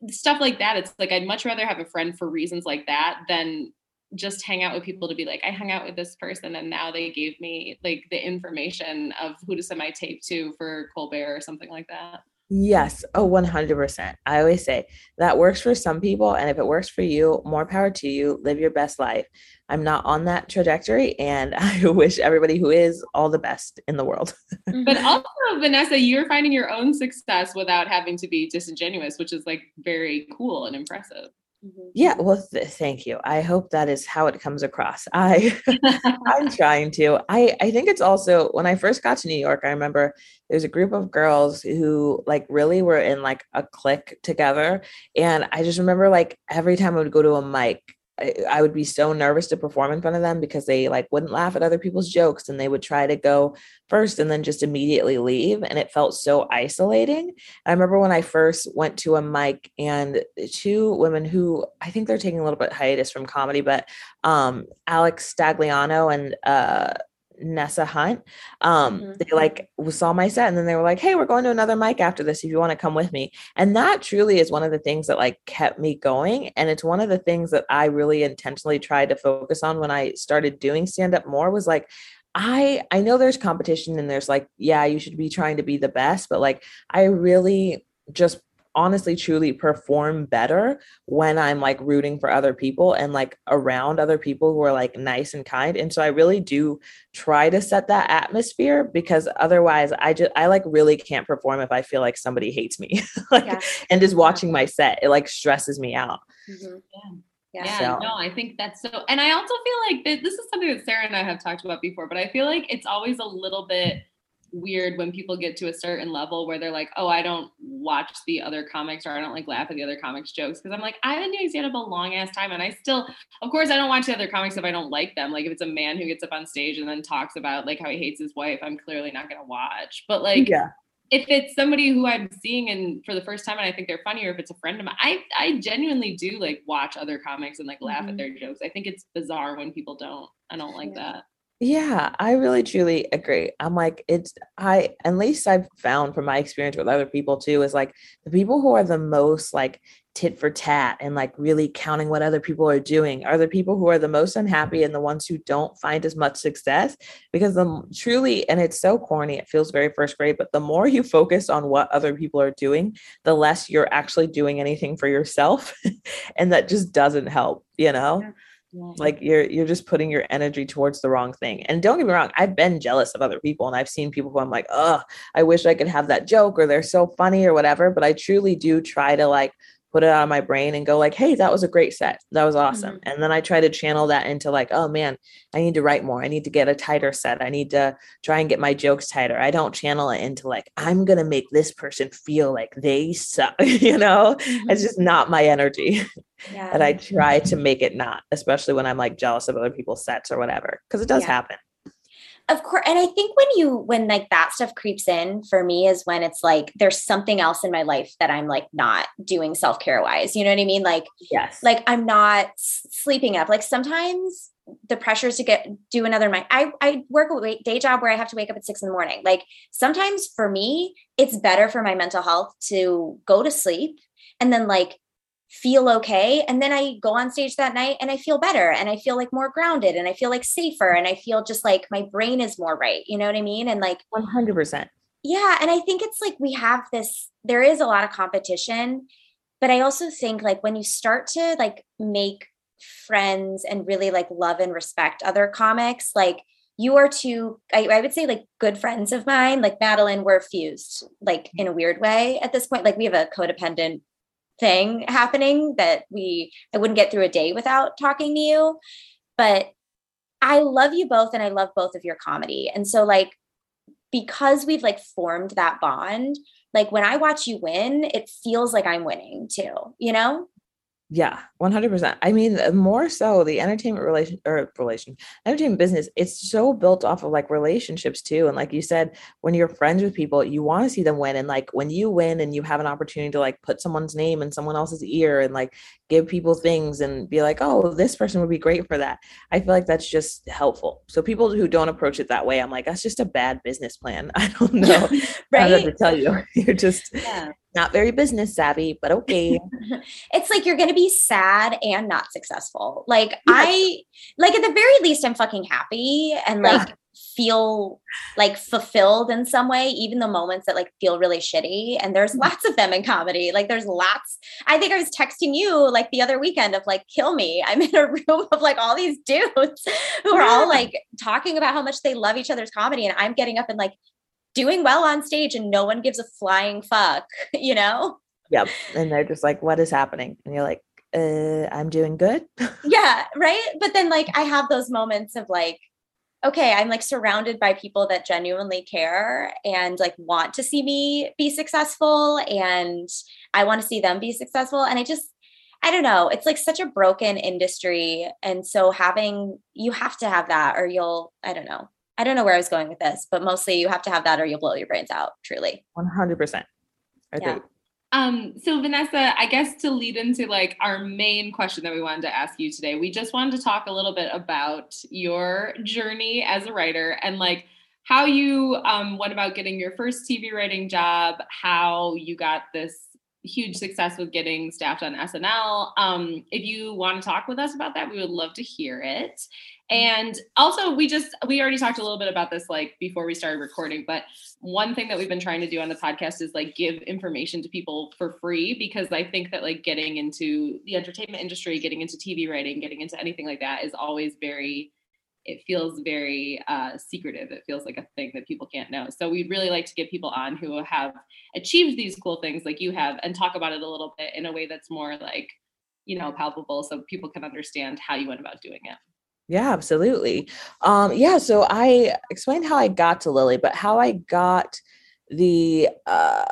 stuff like that. It's like I'd much rather have a friend for reasons like that than just hang out with people to be like, I hung out with this person and now they gave me like the information of who to send my tape to for Colbert or something like that. Yes. Oh, 100%. I always say that works for some people. And if it works for you, more power to you. Live your best life. I'm not on that trajectory. And <laughs> I wish everybody who is all the best in the world. Mm-hmm. but also, Vanessa, you're finding your own success without having to be disingenuous, which is like very cool and impressive. Mm-hmm. Yeah, well, th- thank you. I hope that is how it comes across. I <laughs> I'm <laughs> trying to. I I think it's also when I first got to New York, I remember there's a group of girls who like really were in like a clique together and I just remember like every time I would go to a mic, I, would be so nervous to perform in front of them because they like wouldn't laugh at other people's jokes and they would try to go first and then just immediately leave and it felt so isolating. I remember when I first went to a mic and two women who I think they're taking a little bit hiatus from comedy, but um Alex Stagliano and uh Nessa Hunt. Um, mm-hmm. they like saw my set and then they were like, Hey, we're going to another mic after this if you want to come with me. And that truly is one of the things that like kept me going. And it's one of the things that I really intentionally tried to focus on when I started doing stand up more was like, I I know there's competition and there's like, yeah, you should be trying to be the best, but like I really just honestly truly perform better when I'm like rooting for other people and like around other people who are like nice and kind. And so I really do try to set that atmosphere because otherwise I just I like really can't perform if I feel like somebody hates me. <laughs> like yeah. and just watching my set, it like stresses me out. Mm-hmm. Yeah. Yeah, so. no, I think that's so. And I also feel like this is something that Sarah and I have talked about before, but I feel like it's always a little bit weird when people get to a certain level where they're like, oh, I don't watch the other comics or I don't like laugh at the other comics jokes. Cause I'm like, I've been doing stand up a long ass time. And I still, of course, I don't watch the other comics if I don't like them. Like if it's a man who gets up on stage and then talks about like how he hates his wife, I'm clearly not going to watch. But like, yeah. If it's somebody who I'm seeing and for the first time and I think they're funny, or if it's a friend of mine, I I genuinely do like watch other comics and like laugh mm-hmm. at their jokes. I think it's bizarre when people don't. I don't like yeah. that. Yeah, I really truly agree. I'm like, it's, I, at least I've found from my experience with other people too, is like the people who are the most like tit for tat and like really counting what other people are doing are the people who are the most unhappy and the ones who don't find as much success because the truly and it's so corny it feels very first grade but the more you focus on what other people are doing the less you're actually doing anything for yourself <laughs> and that just doesn't help you know yeah. Yeah. like you're you're just putting your energy towards the wrong thing and don't get me wrong i've been jealous of other people and i've seen people who i'm like oh i wish i could have that joke or they're so funny or whatever but i truly do try to like put it out of my brain and go like hey that was a great set that was awesome mm-hmm. and then i try to channel that into like oh man i need to write more i need to get a tighter set i need to try and get my jokes tighter i don't channel it into like i'm gonna make this person feel like they suck <laughs> you know mm-hmm. it's just not my energy yeah. and i try to make it not especially when i'm like jealous of other people's sets or whatever because it does yeah. happen of course and i think when you when like that stuff creeps in for me is when it's like there's something else in my life that i'm like not doing self-care wise you know what i mean? Like yes. like i'm not sleeping up. Like sometimes the pressures to get do another night. I i work a day job where i have to wake up at six in the morning. Like sometimes for me it's better for my mental health to go to sleep and then like feel okay. And then I go on stage that night and I feel better and I feel like more grounded and I feel like safer and I feel just like my brain is more right. You know what I mean? And like 100%. Yeah. And I think it's like we have this, there is a lot of competition. But I also think like when you start to like make friends and really like love and respect other comics, like you are two, I, I, would say like good friends of mine, like Madeline, we're fused like in a weird way at this point. Like we have a codependent thing happening that we I wouldn't get through a day without talking to you. But I love you both and I love both of your comedy. And so like because we've like formed that bond, like when I watch you win, it feels like I'm winning too, you know? Yeah, 100%. I mean, more so the entertainment relation or relation, entertainment business, it's so built off of like relationships too. And like you said, when you're friends with people, you want to see them win. And like when you win and you have an opportunity to like put someone's name in someone else's ear and like give people things and be like, oh, this person would be great for that. I feel like that's just helpful. So people who don't approach it that way, I'm like, that's just a bad business plan. <laughs> I don't know. <laughs> right. I have to tell you. <laughs> You're just yeah not very business savvy, but okay. <laughs> it's like you're going to be sad and not successful. Like yes. I like at the very least I'm fucking happy and like yeah. feel like fulfilled in some way even the moments that like feel really shitty and there's mm. lots of them in comedy. Like there's lots. I think I was texting you like the other weekend of like kill me. I'm in a <laughs> room of like all these dudes who are all like talking about how much they love each other's comedy and I'm getting up and like doing well on stage and no one gives a flying fuck, <laughs> you know? Yep. And they're just like, what is happening? And you're like, uh, I'm doing good. <laughs> yeah. Right. But then, like, I have those moments of like, okay, I'm like surrounded by people that genuinely care and like want to see me be successful and I want to see them be successful. And I just, I don't know, it's like such a broken industry. And so having, you have to have that or you'll, I don't know, I don't know where I was going with this, but mostly you have to have that or you'll blow your brains out, truly. 100%. I yeah. Um, so Vanessa, I guess to lead into like our main question that we wanted to ask you today, we just wanted to talk a little bit about your journey as a writer and like how you um, went about getting your first TV writing job, how you got this huge success with getting staffed on SNL. Um, if you want to talk with us about that, we would love to hear it. And also, we just, we already talked a little bit about this like before we started recording, but one thing that we've been trying to do on the podcast is like give information to people for free because I think that like getting into the entertainment industry, getting into TV writing, getting into anything like that is always very, it feels very uh, secretive. It feels like a thing that people can't know. So we'd really like to get people on who have achieved these cool things like you have and talk about it a little bit in a way that's more like, you know, palpable so people can understand how you went about doing it. Yeah, absolutely. Um, yeah, so I explained how I got to Lilly, but how I got the uh,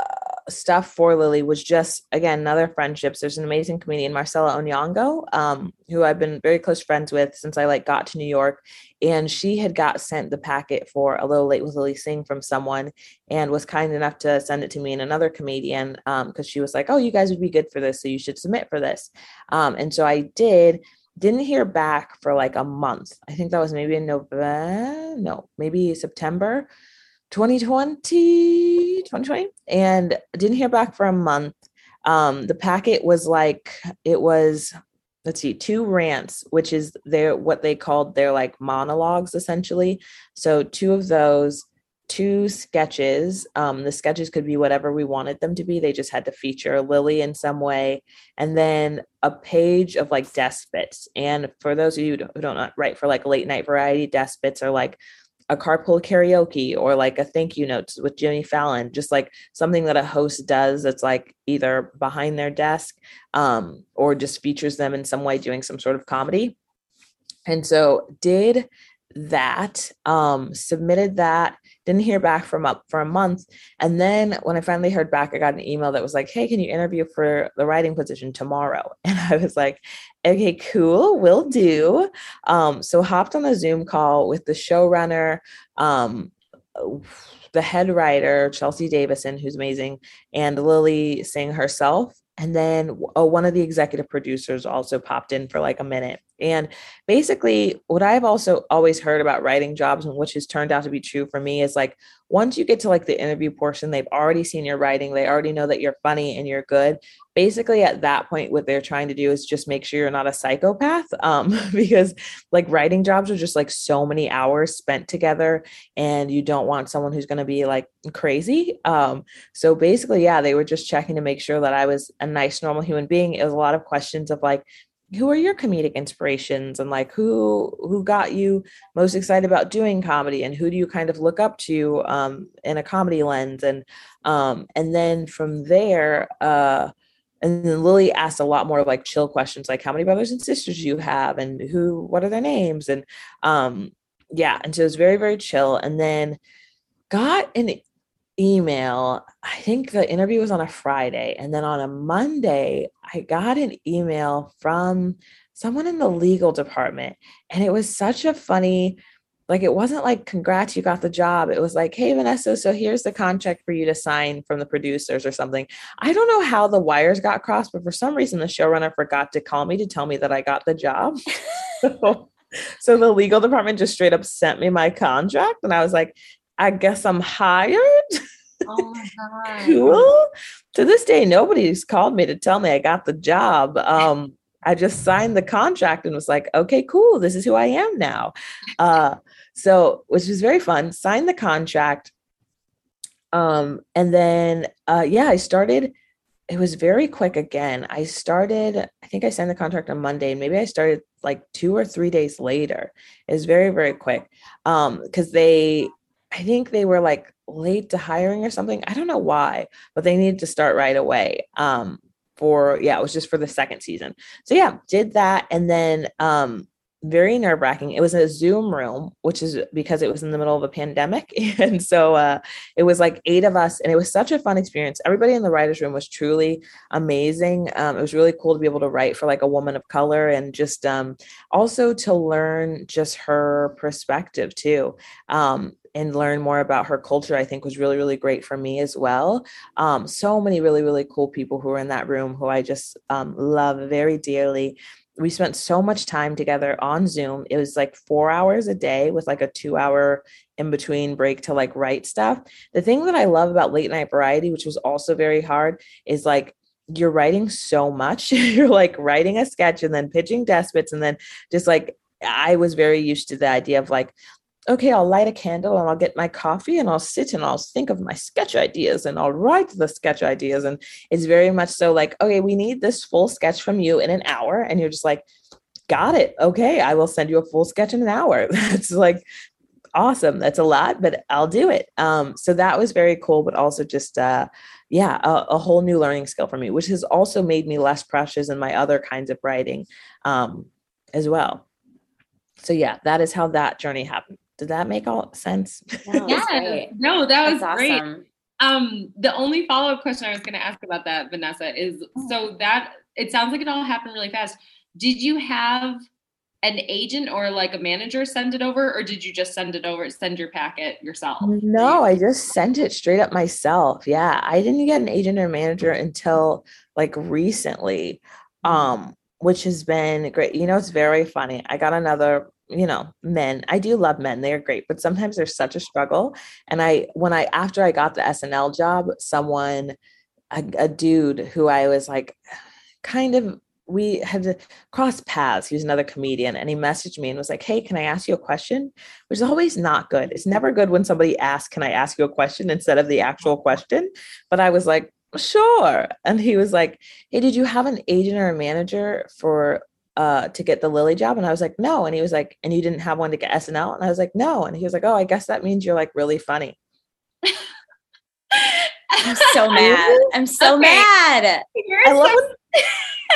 stuff for Lilly was just again another friendships. There's an amazing comedian Marcella Onyango, um, who I've been very close friends with since I like got to New York, and she had got sent the packet for a little late with Lilly Singh from someone, and was kind enough to send it to me and another comedian because um, she was like, "Oh, you guys would be good for this, so you should submit for this," um, and so I did didn't hear back for like a month. I think that was maybe in November, no, maybe September 2020, 2020, and didn't hear back for a month. Um, the packet was like, it was, let's see, two rants, which is their what they called their like monologues essentially. So two of those two sketches. Um, the sketches could be whatever we wanted them to be. They just had to feature Lilly in some way. And then a page of like desk bits. And for those of you who don't write for like late night variety, desk bits are like a carpool karaoke or like a thank you notes with Jimmy Fallon, just like something that a host does that's like either behind their desk um, or just features them in some way doing some sort of comedy. And so did that, um, submitted that, didn't hear back from up for a month. And then when I finally heard back, I got an email that was like, Hey, can you interview for the writing position tomorrow? <laughs> And I was like, okay, cool, will do. Um, so hopped on a Zoom call with the showrunner, um, the head writer, Chelsea Davison, who's amazing, and Lilly Singh herself. And then oh, one of the executive producers also popped in for like a minute. And basically, what I've also always heard about writing jobs, and which has turned out to be true for me, is like once you get to like the interview portion, they've already seen your writing, they already know that you're funny and you're good. Basically, at that point, what they're trying to do is just make sure you're not a psychopath. <laughs> Um, because like writing jobs are just like so many hours spent together, and you don't want someone who's going to be like crazy. Um, so basically, yeah, they were just checking to make sure that I was a nice, normal human being. It was a lot of questions of like, who are your comedic inspirations and like who who got you most excited about doing comedy and who do you kind of look up to um, in a comedy lens? And um, and then from there uh, and then Lilly asked a lot more of like chill questions like how many brothers and sisters you have? And who what are their names? And um yeah and so it was very very chill. And then got an email. I think the interview was on a Friday. And then on a Monday, I got an email from someone in the legal department. And it was such a funny, like, it wasn't like, congrats, you got the job. It was like, hey, Vanessa, so here's the contract for you to sign from the producers or something. I don't know how the wires got crossed, but for some reason, the showrunner forgot to call me to tell me that I got the job. <laughs> <laughs> so, so the legal department just straight up sent me my contract. And I was like, I guess I'm hired. Oh my <laughs> God. cool. To this day, nobody's called me to tell me I got the job. Um, I just signed the contract and was like, okay, cool. This is who I am now. Uh, so, which was very fun. Signed the contract. Um, and then, uh, yeah, I started. It was very quick again. I started, I think I signed the contract on Monday, and maybe I started like two or three days later. It was very, very quick. Um, because they I think they were like late to hiring or something. I don't know why, but they needed to start right away. Um, for yeah, it was just for the second season. So yeah, did that, and then um, very nerve wracking. It was a Zoom room, which is because it was in the middle of a pandemic. <laughs> And so uh, it was like eight of us, and it was such a fun experience. Everybody in the writer's room was truly amazing. Um, it was really cool to be able to write for like a woman of color and just um, also to learn just her perspective too. Um, and learn more about her culture, I think was really, really great for me as well. Um, so many really, really cool people who were in that room who I just um, love very dearly. We spent so much time together on Zoom. It was like four hours a day with like a two hour in between break to like write stuff. The thing that I love about late night variety, which was also very hard, is like you're writing so much. <laughs> you're like writing a sketch and then pitching desk bits and then just like I was very used to the idea of like, okay, I'll light a candle and I'll get my coffee and I'll sit and I'll think of my sketch ideas and I'll write the sketch ideas. And it's very much so like, okay, we need this full sketch from you in an hour. And you're just like, got it. Okay, I will send you a full sketch in an hour. <laughs> That's like awesome. That's a lot, but I'll do it. Um, so that was very cool, but also just uh yeah, a, a whole new learning skill for me, which has also made me less precious in my other kinds of writing um as well. So yeah, that is how that journey happened. Did that make all sense? No, yeah, <laughs> no, that was great. Um, the only follow up question I was going to ask about that, Vanessa, is oh. so that it sounds like it all happened really fast. Did you have an agent or like a manager send it over, or did you just send it over, send your packet yourself? No, I just sent it straight up myself. Yeah, I didn't get an agent or manager until like recently. Mm-hmm. Um, which has been great. You know, it's very funny. I got another, you know, men. I do love men. They're great, but sometimes there's such a struggle. And I, when I, after I got the SNL job, someone, a, a dude who I was like, kind of we had crossed paths. He was another comedian and he messaged me and was like, Hey, can I ask you a question? Which is always not good. It's never good when somebody asks, Can I ask you a question instead of the actual question? But I was like, Sure. And he was like, Hey, did you have an agent or a manager for uh to get the Lilly job? And I was like, No. And he was like, And you didn't have one to get SNL? And I was like, No. And he was like, Oh, I guess that means you're like really funny. I'm so <laughs> mad. I'm so okay. mad. You're I love when-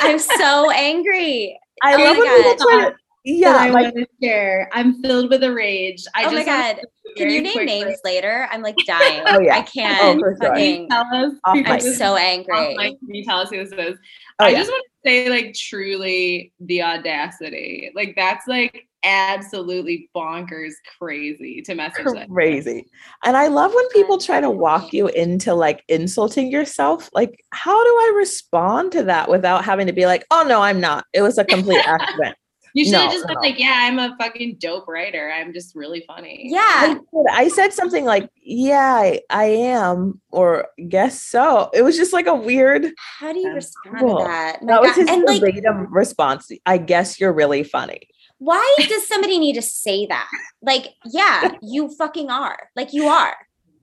I'm so angry. I oh love when people try to, yeah, I want to share. I'm filled with a rage. I oh my god! Can you name names later? I'm like <laughs> dying. oh yeah, I can't. Oh, fucking, tell us. I'm so angry. Can you tell us who this is? Oh, I yeah. just want to say, like, truly, the audacity. Like, that's like absolutely bonkers crazy to message that. crazy and i love when people try to walk you into like insulting yourself like how do i respond to that without having to be like oh no i'm not it was a complete <laughs> accident you should have just been no. like, yeah, I'm a fucking dope writer. I'm just really funny. Yeah. I, I said something like, yeah, I, I, am, or guess so. It was just like a weird. How do you respond cool. to that? My that God. was his and verbatim like, response. I guess you're really funny why does somebody need to say that? Like, yeah, you fucking are. Like, you are.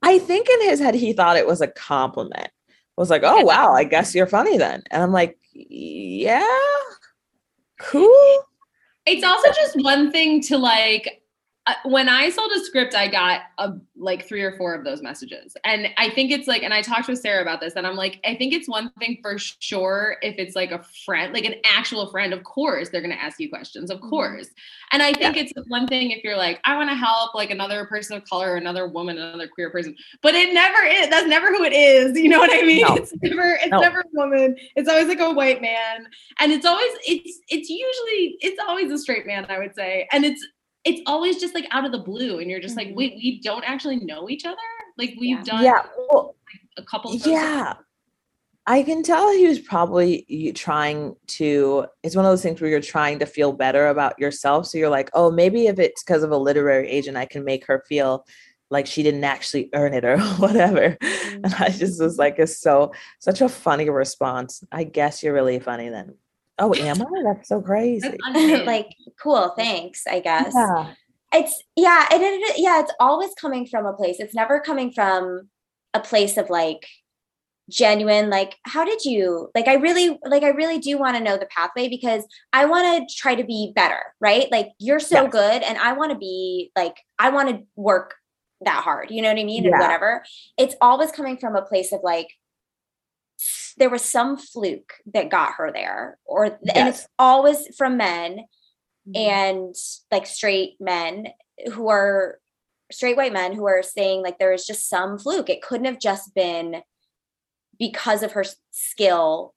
I think in his head, he thought it was a compliment. I was like, oh, wow, I guess you're funny then. And I'm like, yeah, cool. It's also just one thing to like when I sold a script, I got a, like three or four of those messages. And I think it's like, and I talked with Sarah about this, and I'm like, I think it's one thing for sure if it's like a friend, like an actual friend, of course, they're going to ask you questions, of mm-hmm. course. And I think yeah. it's one thing if you're like, I want to help like another person of color, another woman, another queer person, but it never is. That's never who it is. You know what I mean? No. It's never, it's no. never a woman. It's always like a white man. And it's always, it's, it's usually, it's always a straight man, I would say. And it's, it's always just like out of the blue and you're just mm-hmm. like wait we don't actually know each other like we've yeah. done yeah well, a couple yeah I can tell he was probably trying to. It's one of those things where you're trying to feel better about yourself. So you're like, oh, maybe if it's because of a literary agent, I can make her feel like she didn't actually earn it or <laughs> whatever. Mm-hmm. And I just was like, it's so such a funny response. I guess you're really funny then. Oh, am I? That's so crazy. like, cool, thanks, I guess. Yeah. It's yeah, it, it yeah, it's always coming from a place. It's never coming from a place of like genuine like how did you like i really like i really do want to know the pathway because i want to try to be better right like you're so yes. good and i want to be like i want to work that hard you know what i mean yeah. and whatever it's always coming from a place of like there was some fluke that got her there or yes. and it's always from men mm-hmm. and like straight men who are straight white men who are saying like there is just some fluke it couldn't have just been because of her skill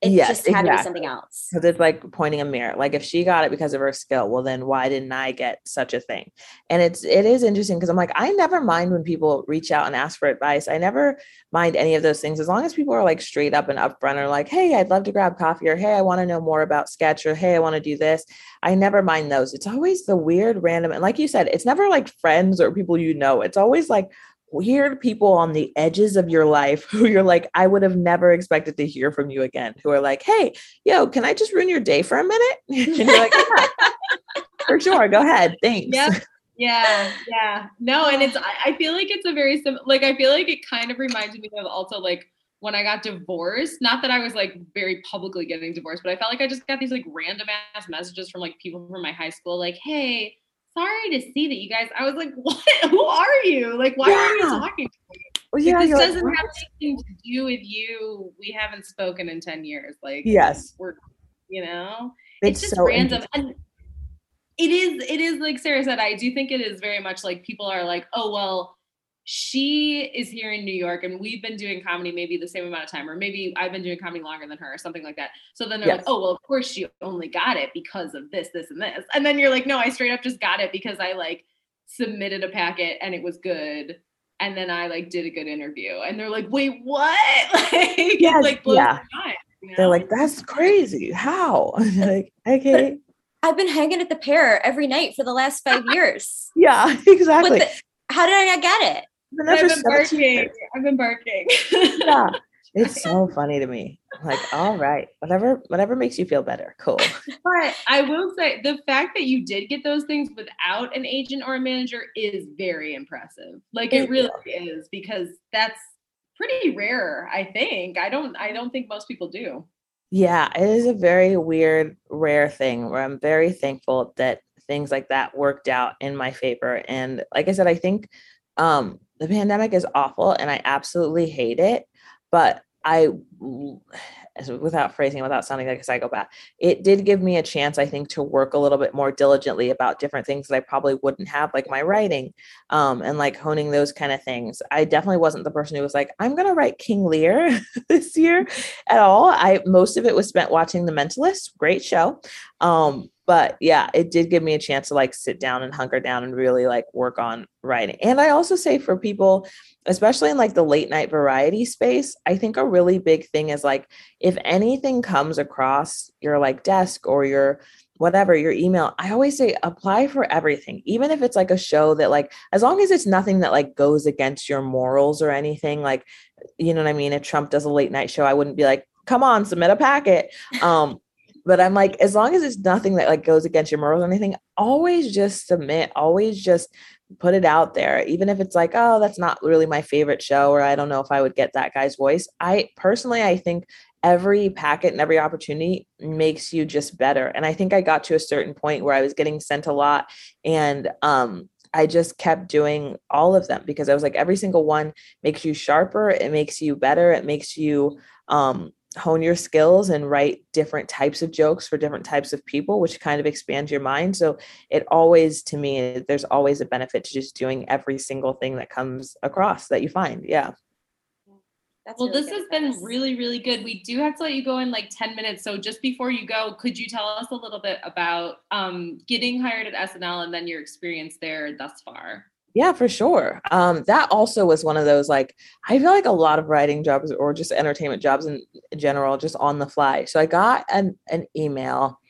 it yes, just had exactly. to be something else. Because it's like pointing a mirror. Like if she got it because of her skill, well then why didn't I get such a thing? And it's it is interesting because I'm like, I never mind when people reach out and ask for advice. I never mind any of those things as long as people are like straight up and upfront or like, hey, I'd love to grab coffee, or hey, I want to know more about sketch, or hey, I want to do this. I never mind those. It's always the weird random, and like you said, it's never like friends or people you know. It's always like weird people on the edges of your life who you're like, I would have never expected to hear from you again, who are like, hey, yo, can I just ruin your day for a minute? <laughs> and you're like, yeah, for sure. Go ahead. Thanks. Yep. Yeah. Yeah. No, and it's, I feel like it's a very sim like, I feel like it kind of reminded me of also like when I got divorced, not that I was like very publicly getting divorced, but I felt like I just got these like random ass messages from like people from my high school, like, hey, sorry to see that you guys. I was like, <laughs> what? Who are you? Like, why yeah. are you talking to me? Well, yeah, this doesn't like, have anything to do with you. We haven't spoken in 10 years. Like, yes, we're, you know, it's, it's just so random. And it is, it is like Sarah said, I do think it is very much like people are like, oh, well, she is here in New York and we've been doing comedy maybe the same amount of time, or maybe I've been doing comedy longer than her, or something like that. So then they're yes. like, oh, well, of course she only got it because of this, this, and this. And then you're like, no, I straight up just got it because I like submitted a packet and it was good. And then I like did a good interview. And they're like, wait, what? <laughs> like, yes, like, yeah. they're like, that's crazy. How? <laughs> like, okay. I've been hanging at the pair every night for the last five <laughs> years. yeah, exactly. The, how did I not get it? I've been barking. I've been barking. yeah. <laughs> It's so funny to me. Like, all right, whatever, whatever makes you feel better. Cool. <laughs> But I will say the fact that you did get those things without an agent or a manager is very impressive. Like it really is because that's pretty rare, I think. I don't I don't think most people do. Yeah, it is a very weird, rare thing where I'm very thankful that things like that worked out in my favor. And like I said, I think um the pandemic is awful and I absolutely hate it. But I, without phrasing, without sounding like a psychopath, it did give me a chance, I think, to work a little bit more diligently about different things that I probably wouldn't have, like my writing, um, and like honing those kind of things. I definitely wasn't the person who was like, I'm gonna write King Lear <laughs> this year at all. I most of it was spent watching The Mentalist, great show. Um, but yeah, it did give me a chance to like sit down and hunker down and really like work on writing. And I also say for people, especially in like the late night variety space, I think a really big thing is like if anything comes across your like desk or your whatever your email i always say apply for everything even if it's like a show that like as long as it's nothing that like goes against your morals or anything like you know what i mean if trump does a late night show i wouldn't be like come on submit a packet um but I'm like, as long as it's nothing that like goes against your morals or anything, always just submit, always just put it out there. Even if it's like, oh, that's not really my favorite show, or I don't know if I would get that guy's voice. I personally, I think every packet and every opportunity makes you just better. And I think I got to a certain point where I was getting sent a lot and um I just kept doing all of them because I was like every single one makes you sharper, it makes you better, it makes you um hone your skills and write different types of jokes for different types of people which kind of expands your mind so it always to me there's always a benefit to just doing every single thing that comes across that you find yeah That's well, really this has been really, really good. We do have to let you go in like 10 minutes. So, just before you go, could you tell us a little bit about um, getting hired at SNL and then your experience there thus far? Yeah, for sure. Um, that also was one of those like I feel like a lot of writing jobs or just entertainment jobs in general, just on the fly. So I got an an email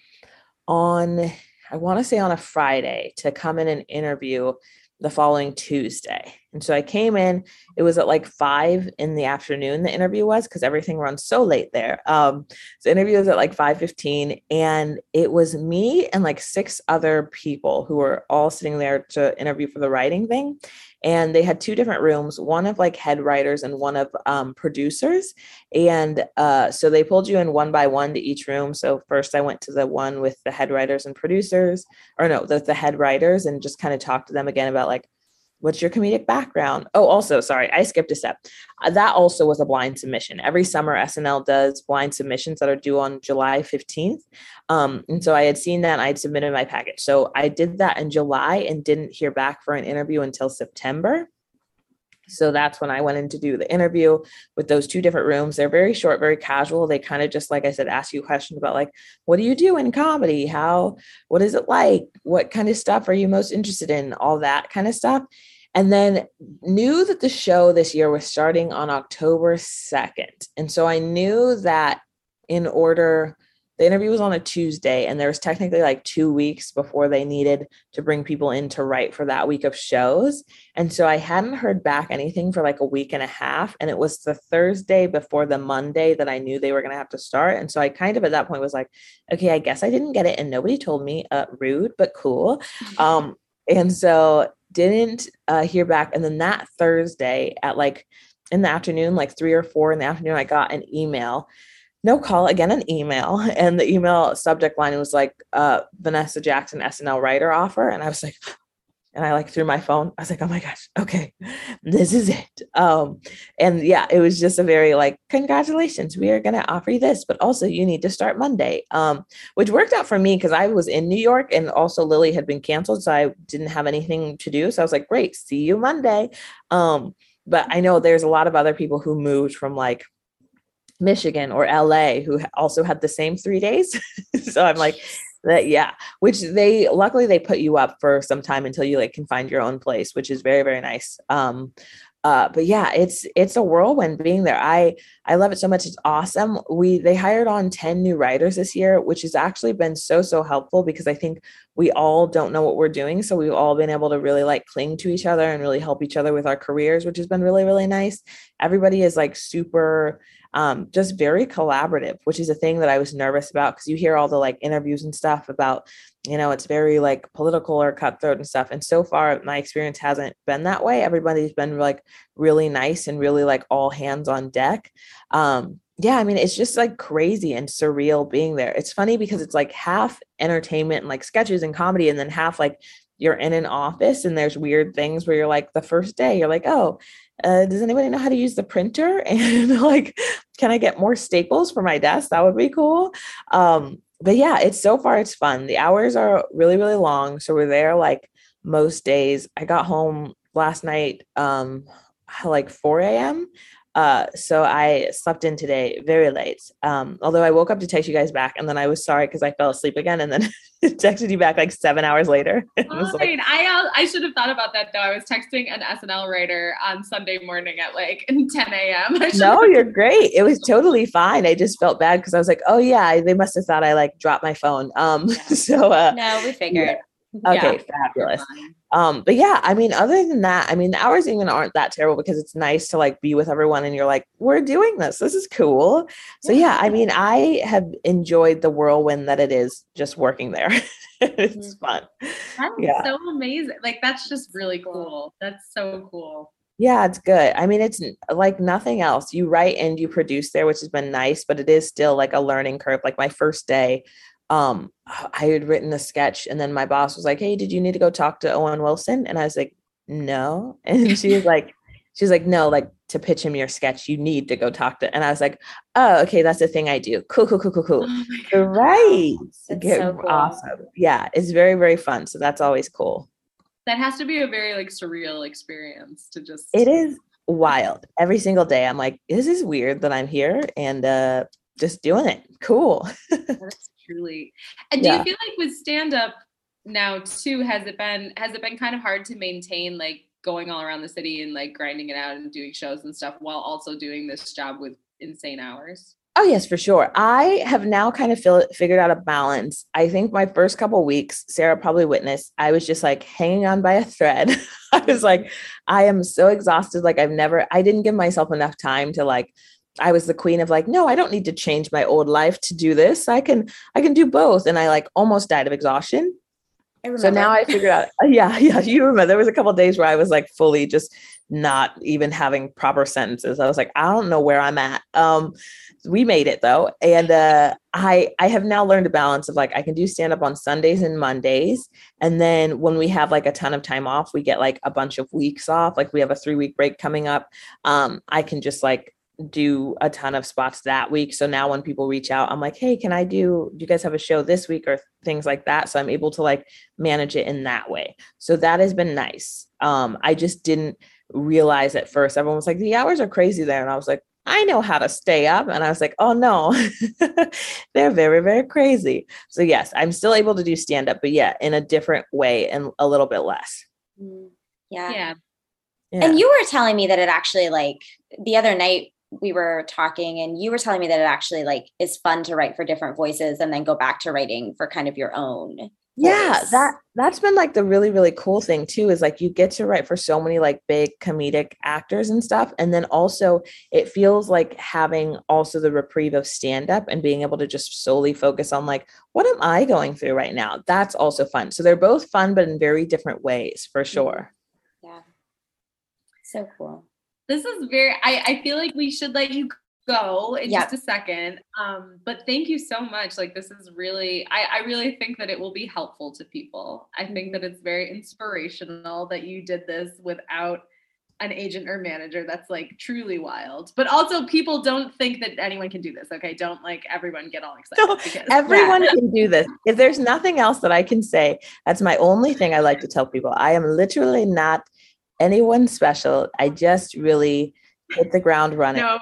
on I want to say on a Friday to come in and interview the following Tuesday. And so I came in, it was at like five in the afternoon, the interview was because everything runs so late there. Um, so the interview was at like 5:15, and it was me and like six other people who were all sitting there to interview for the writing thing. And they had two different rooms, one of like head writers and one of um, producers. And uh, so they pulled you in one by one to each room. So first I went to the one with the head writers and producers, or no, the, the head writers, and just kind of talked to them again about like what's your comedic background? Oh also sorry i skipped a step. Uh, that also was a blind submission. Every summer snl does blind submissions that are due on july 15th um, and so i had seen that i had submitted my package. So i did that in july and didn't hear back for an interview until september so that's when I went in to do the interview with those two different rooms. They're very short, very casual. They kind of just, like I said, ask you questions about like, what do you do in comedy? How, what is it like? What kind of stuff are you most interested in? All that kind of stuff. And then knew that the show this year was starting on October 2nd. And so I knew that in order the interview was on a Tuesday, and there was technically like two weeks before they needed to bring people in to write for that week of shows. And so I hadn't heard back anything for like a week and a half. And it was the Thursday before the Monday that I knew they were going to have to start. And so I kind of at that point was like, okay, I guess I didn't get it. And nobody told me, uh, rude, but cool. <laughs> Um, and so didn't uh, hear back. And then that Thursday at like in the afternoon, like three or four in the afternoon, I got an email no call again an email. <laughs> And the email subject line was like uh, vanessa jackson snl writer offer. And i was like <gasps> and i like threw my phone. I was like oh my gosh okay <laughs> this is it. Um and yeah it was just a very like congratulations we are going to offer you this but also you need to start monday. Um which worked out for me because i was in new york and also Lilly had been canceled so i didn't have anything to do. So i was like great see you monday. Um but i know there's a lot of other people who moved from like Michigan or LA who also had the same three days. <laughs> so I'm like, that yeah, which they luckily they put you up for some time until you like can find your own place, which is very very nice. Um, uh, but yeah, it's it's a whirlwind being there. I I love it so much. It's awesome. We they hired on 10 new writers this year, which has actually been so so helpful because I think we all don't know what we're doing. So we've all been able to really like cling to each other and really help each other with our careers, which has been really, really nice. Everybody is like super um, just very collaborative, which is a thing that I was nervous about because you hear all the like interviews and stuff about, you know, it's very like political or cutthroat and stuff. And so far, my experience hasn't been that way. Everybody's been like really nice and really like all hands on deck. Um, yeah, I mean, it's just like crazy and surreal being there. It's funny because it's like half entertainment and like sketches and comedy, and then half like you're in an office and there's weird things where you're like, the first day, you're like, oh, uh, does anybody know how to use the printer? <laughs> And like, can I get more staples for my desk? That would be cool. Um, but yeah, it's so far, it's fun. The hours are really, really long. So we're there like most days. I got home last night, um, like 4 a.m. Uh, so I slept in today very late. Um, although I woke up to text you guys back, and then I was sorry because I fell asleep again, and then <laughs> texted you back like seven hours later. <laughs> Fine. Like, I uh, I should have thought about that though. I was texting an SNL writer on Sunday morning at like <laughs> 10 a.m. No, you're great. It was totally fine. I just felt bad because I was like, oh yeah, they must have thought I like dropped my phone. Um, yeah. so uh, no, we figured. Yeah. Okay, yeah, fabulous. Um, but yeah, I mean, other than that, I mean, the hours even aren't that terrible because it's nice to like be with everyone and you're like, we're doing this. This is cool. So yeah, I mean, I have enjoyed the whirlwind that it is just working there. <laughs> it's mm-hmm. fun. That's yeah. so amazing. Like that's just really cool. That's so cool. Yeah, it's good. I mean, it's like nothing else. You write and you produce there, which has been nice, but it is still like a learning curve. Like my first day, um, I had written a sketch and then my boss was like, Hey, did you need to go talk to Owen Wilson? And I was like, No. <laughs> And she was like, She's like, No, like to pitch him your sketch, you need to go talk to. And I was like, Oh, okay, that's the thing I do. Cool, cool, cool, cool, cool. Oh right. so cool. Awesome. Yeah, it's very, very fun. So that's always cool. That has to be a very like surreal experience to just it is wild. Every single day I'm like, this is weird that I'm here and uh just doing it. Cool <laughs> truly. And do yeah. you feel like with stand up now too, has it been has it been kind of hard to maintain like going all around the city and like grinding it out and doing shows and stuff while also doing this job with insane hours? Oh yes, for sure. I have now kind of feel, figured out a balance. I think my first couple weeks, Sarah probably witnessed, I was just like hanging on by a thread. <laughs> I was like, I am so exhausted. Like I've never, I didn't give myself enough time to like I was the queen of like, no, I don't need to change my old life to do this. I can, I can do both. And I like almost died of exhaustion. So now I figured out, <laughs> yeah, yeah, you remember there was a couple days where I was like fully just not even having proper sentences. I was like, I don't know where I'm at. Um, we made it though. And uh, I I have now learned a balance of like I can do stand up on Sundays and Mondays. And then when we have like a ton of time off, we get like a bunch of weeks off. Like we have a three week break coming up. Um, I can just like do a ton of spots that week. So now when people reach out, I'm like, hey, can I do, do you guys have a show this week or things like that? So I'm able to like manage it in that way. So that has been nice. Um, I just didn't realize at first, everyone was like, the hours are crazy there. And I was like, I know how to stay up. And I was like, oh no, <laughs> they're very, very crazy. So yes, I'm still able to do stand up, but yeah, in a different way and a little bit less. Mm, yeah. Yeah. Yeah. And you were telling me that it actually like the other night we were talking and you were telling me that it actually like is fun to write for different voices and then go back to writing for kind of your own yeah that that's been like the really really cool thing too is like you get to write for so many like big comedic actors and stuff and then also it feels like having also the reprieve of stand up and being able to just solely focus on like what am i going through right now? That's also fun. So they're both fun but in very different ways for mm-hmm. sure. Yeah. So cool this is very I, I feel like we should let you go in yep. just a second. Um, but thank you so much. Like this is really I, I really think that it will be helpful to people. I think that it's very inspirational that you did this without an agent or manager that's like truly wild. But also people don't think that anyone can do this. Okay. Don't like everyone get all excited. because, <laughs> everyone yeah. can do this. If there's nothing else that I can say, that's my only thing I like to tell people. I am literally not anyone special. I just really hit the ground running. No,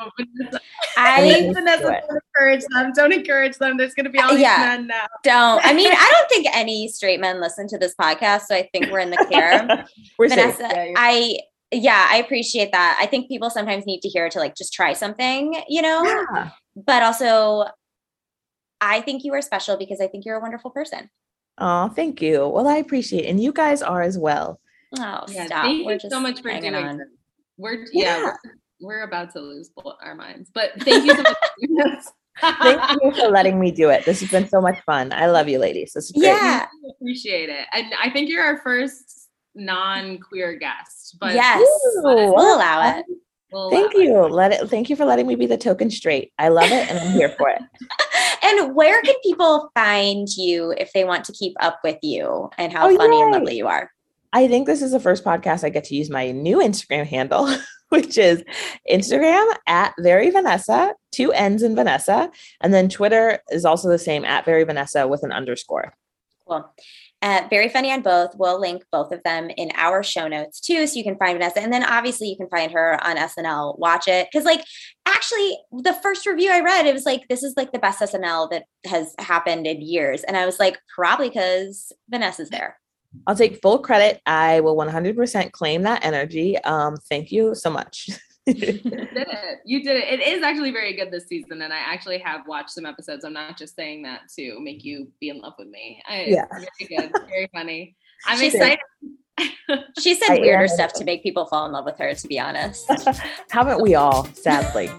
I Vanessa, don't encourage them. Don't encourage them. There's going to be all these yeah, men now. Don't. I mean, <laughs> I don't think any straight men listen to this podcast, so I think we're in the clear. <laughs> we're Vanessa, yeah, I yeah, I appreciate that. I think people sometimes need to hear to like just try something, you know? Yeah. But also, I think you are special because I think you're a wonderful person. Oh, thank you. Well, I appreciate it. And you guys are as well. Oh, Yeah, stop. thank We're you so much for doing on. this. We're yeah, Yeah. We're, we're about to lose both our minds, but thank you so much. for doing this. <laughs> Thank you for letting me do it. This has been so much fun. I love you, ladies. This is great. Yeah. Appreciate it, and I think you're our first non-queer guest. But yes. Ooh, We'll allow it. we'll Thank allow it. you. Let it. Thank you for letting me be the token straight. I love it, and I'm here for it. <laughs> And where can people find you if they want to keep up with you and how Oh, funny and lovely you are? I think this is the first podcast I get to use my new Instagram handle, <laughs> which is Instagram at very Vanessa, two N's in Vanessa, and then Twitter is also the same at very Vanessa with an underscore. Cool. Uh, very funny on both. We'll link both of them in our show notes too, so you can find Vanessa. And then obviously you can find her on SNL. Watch it because, like, actually, the first review I read, it was like this is like the best SNL that has happened in years, and I was like, probably because Vanessa's there. I'll take full credit. I will 100% claim that energy. Um, thank you so much. <laughs> You did it. You did it. It is actually very good this season, and I actually have watched some episodes. I'm not just saying that to make you be in love with me. I, Yeah. very good, very funny. <laughs> I'm She's excited. <laughs> She said I weirder am. stuff to make people fall in love with her. To be honest. Haven't we all, sadly?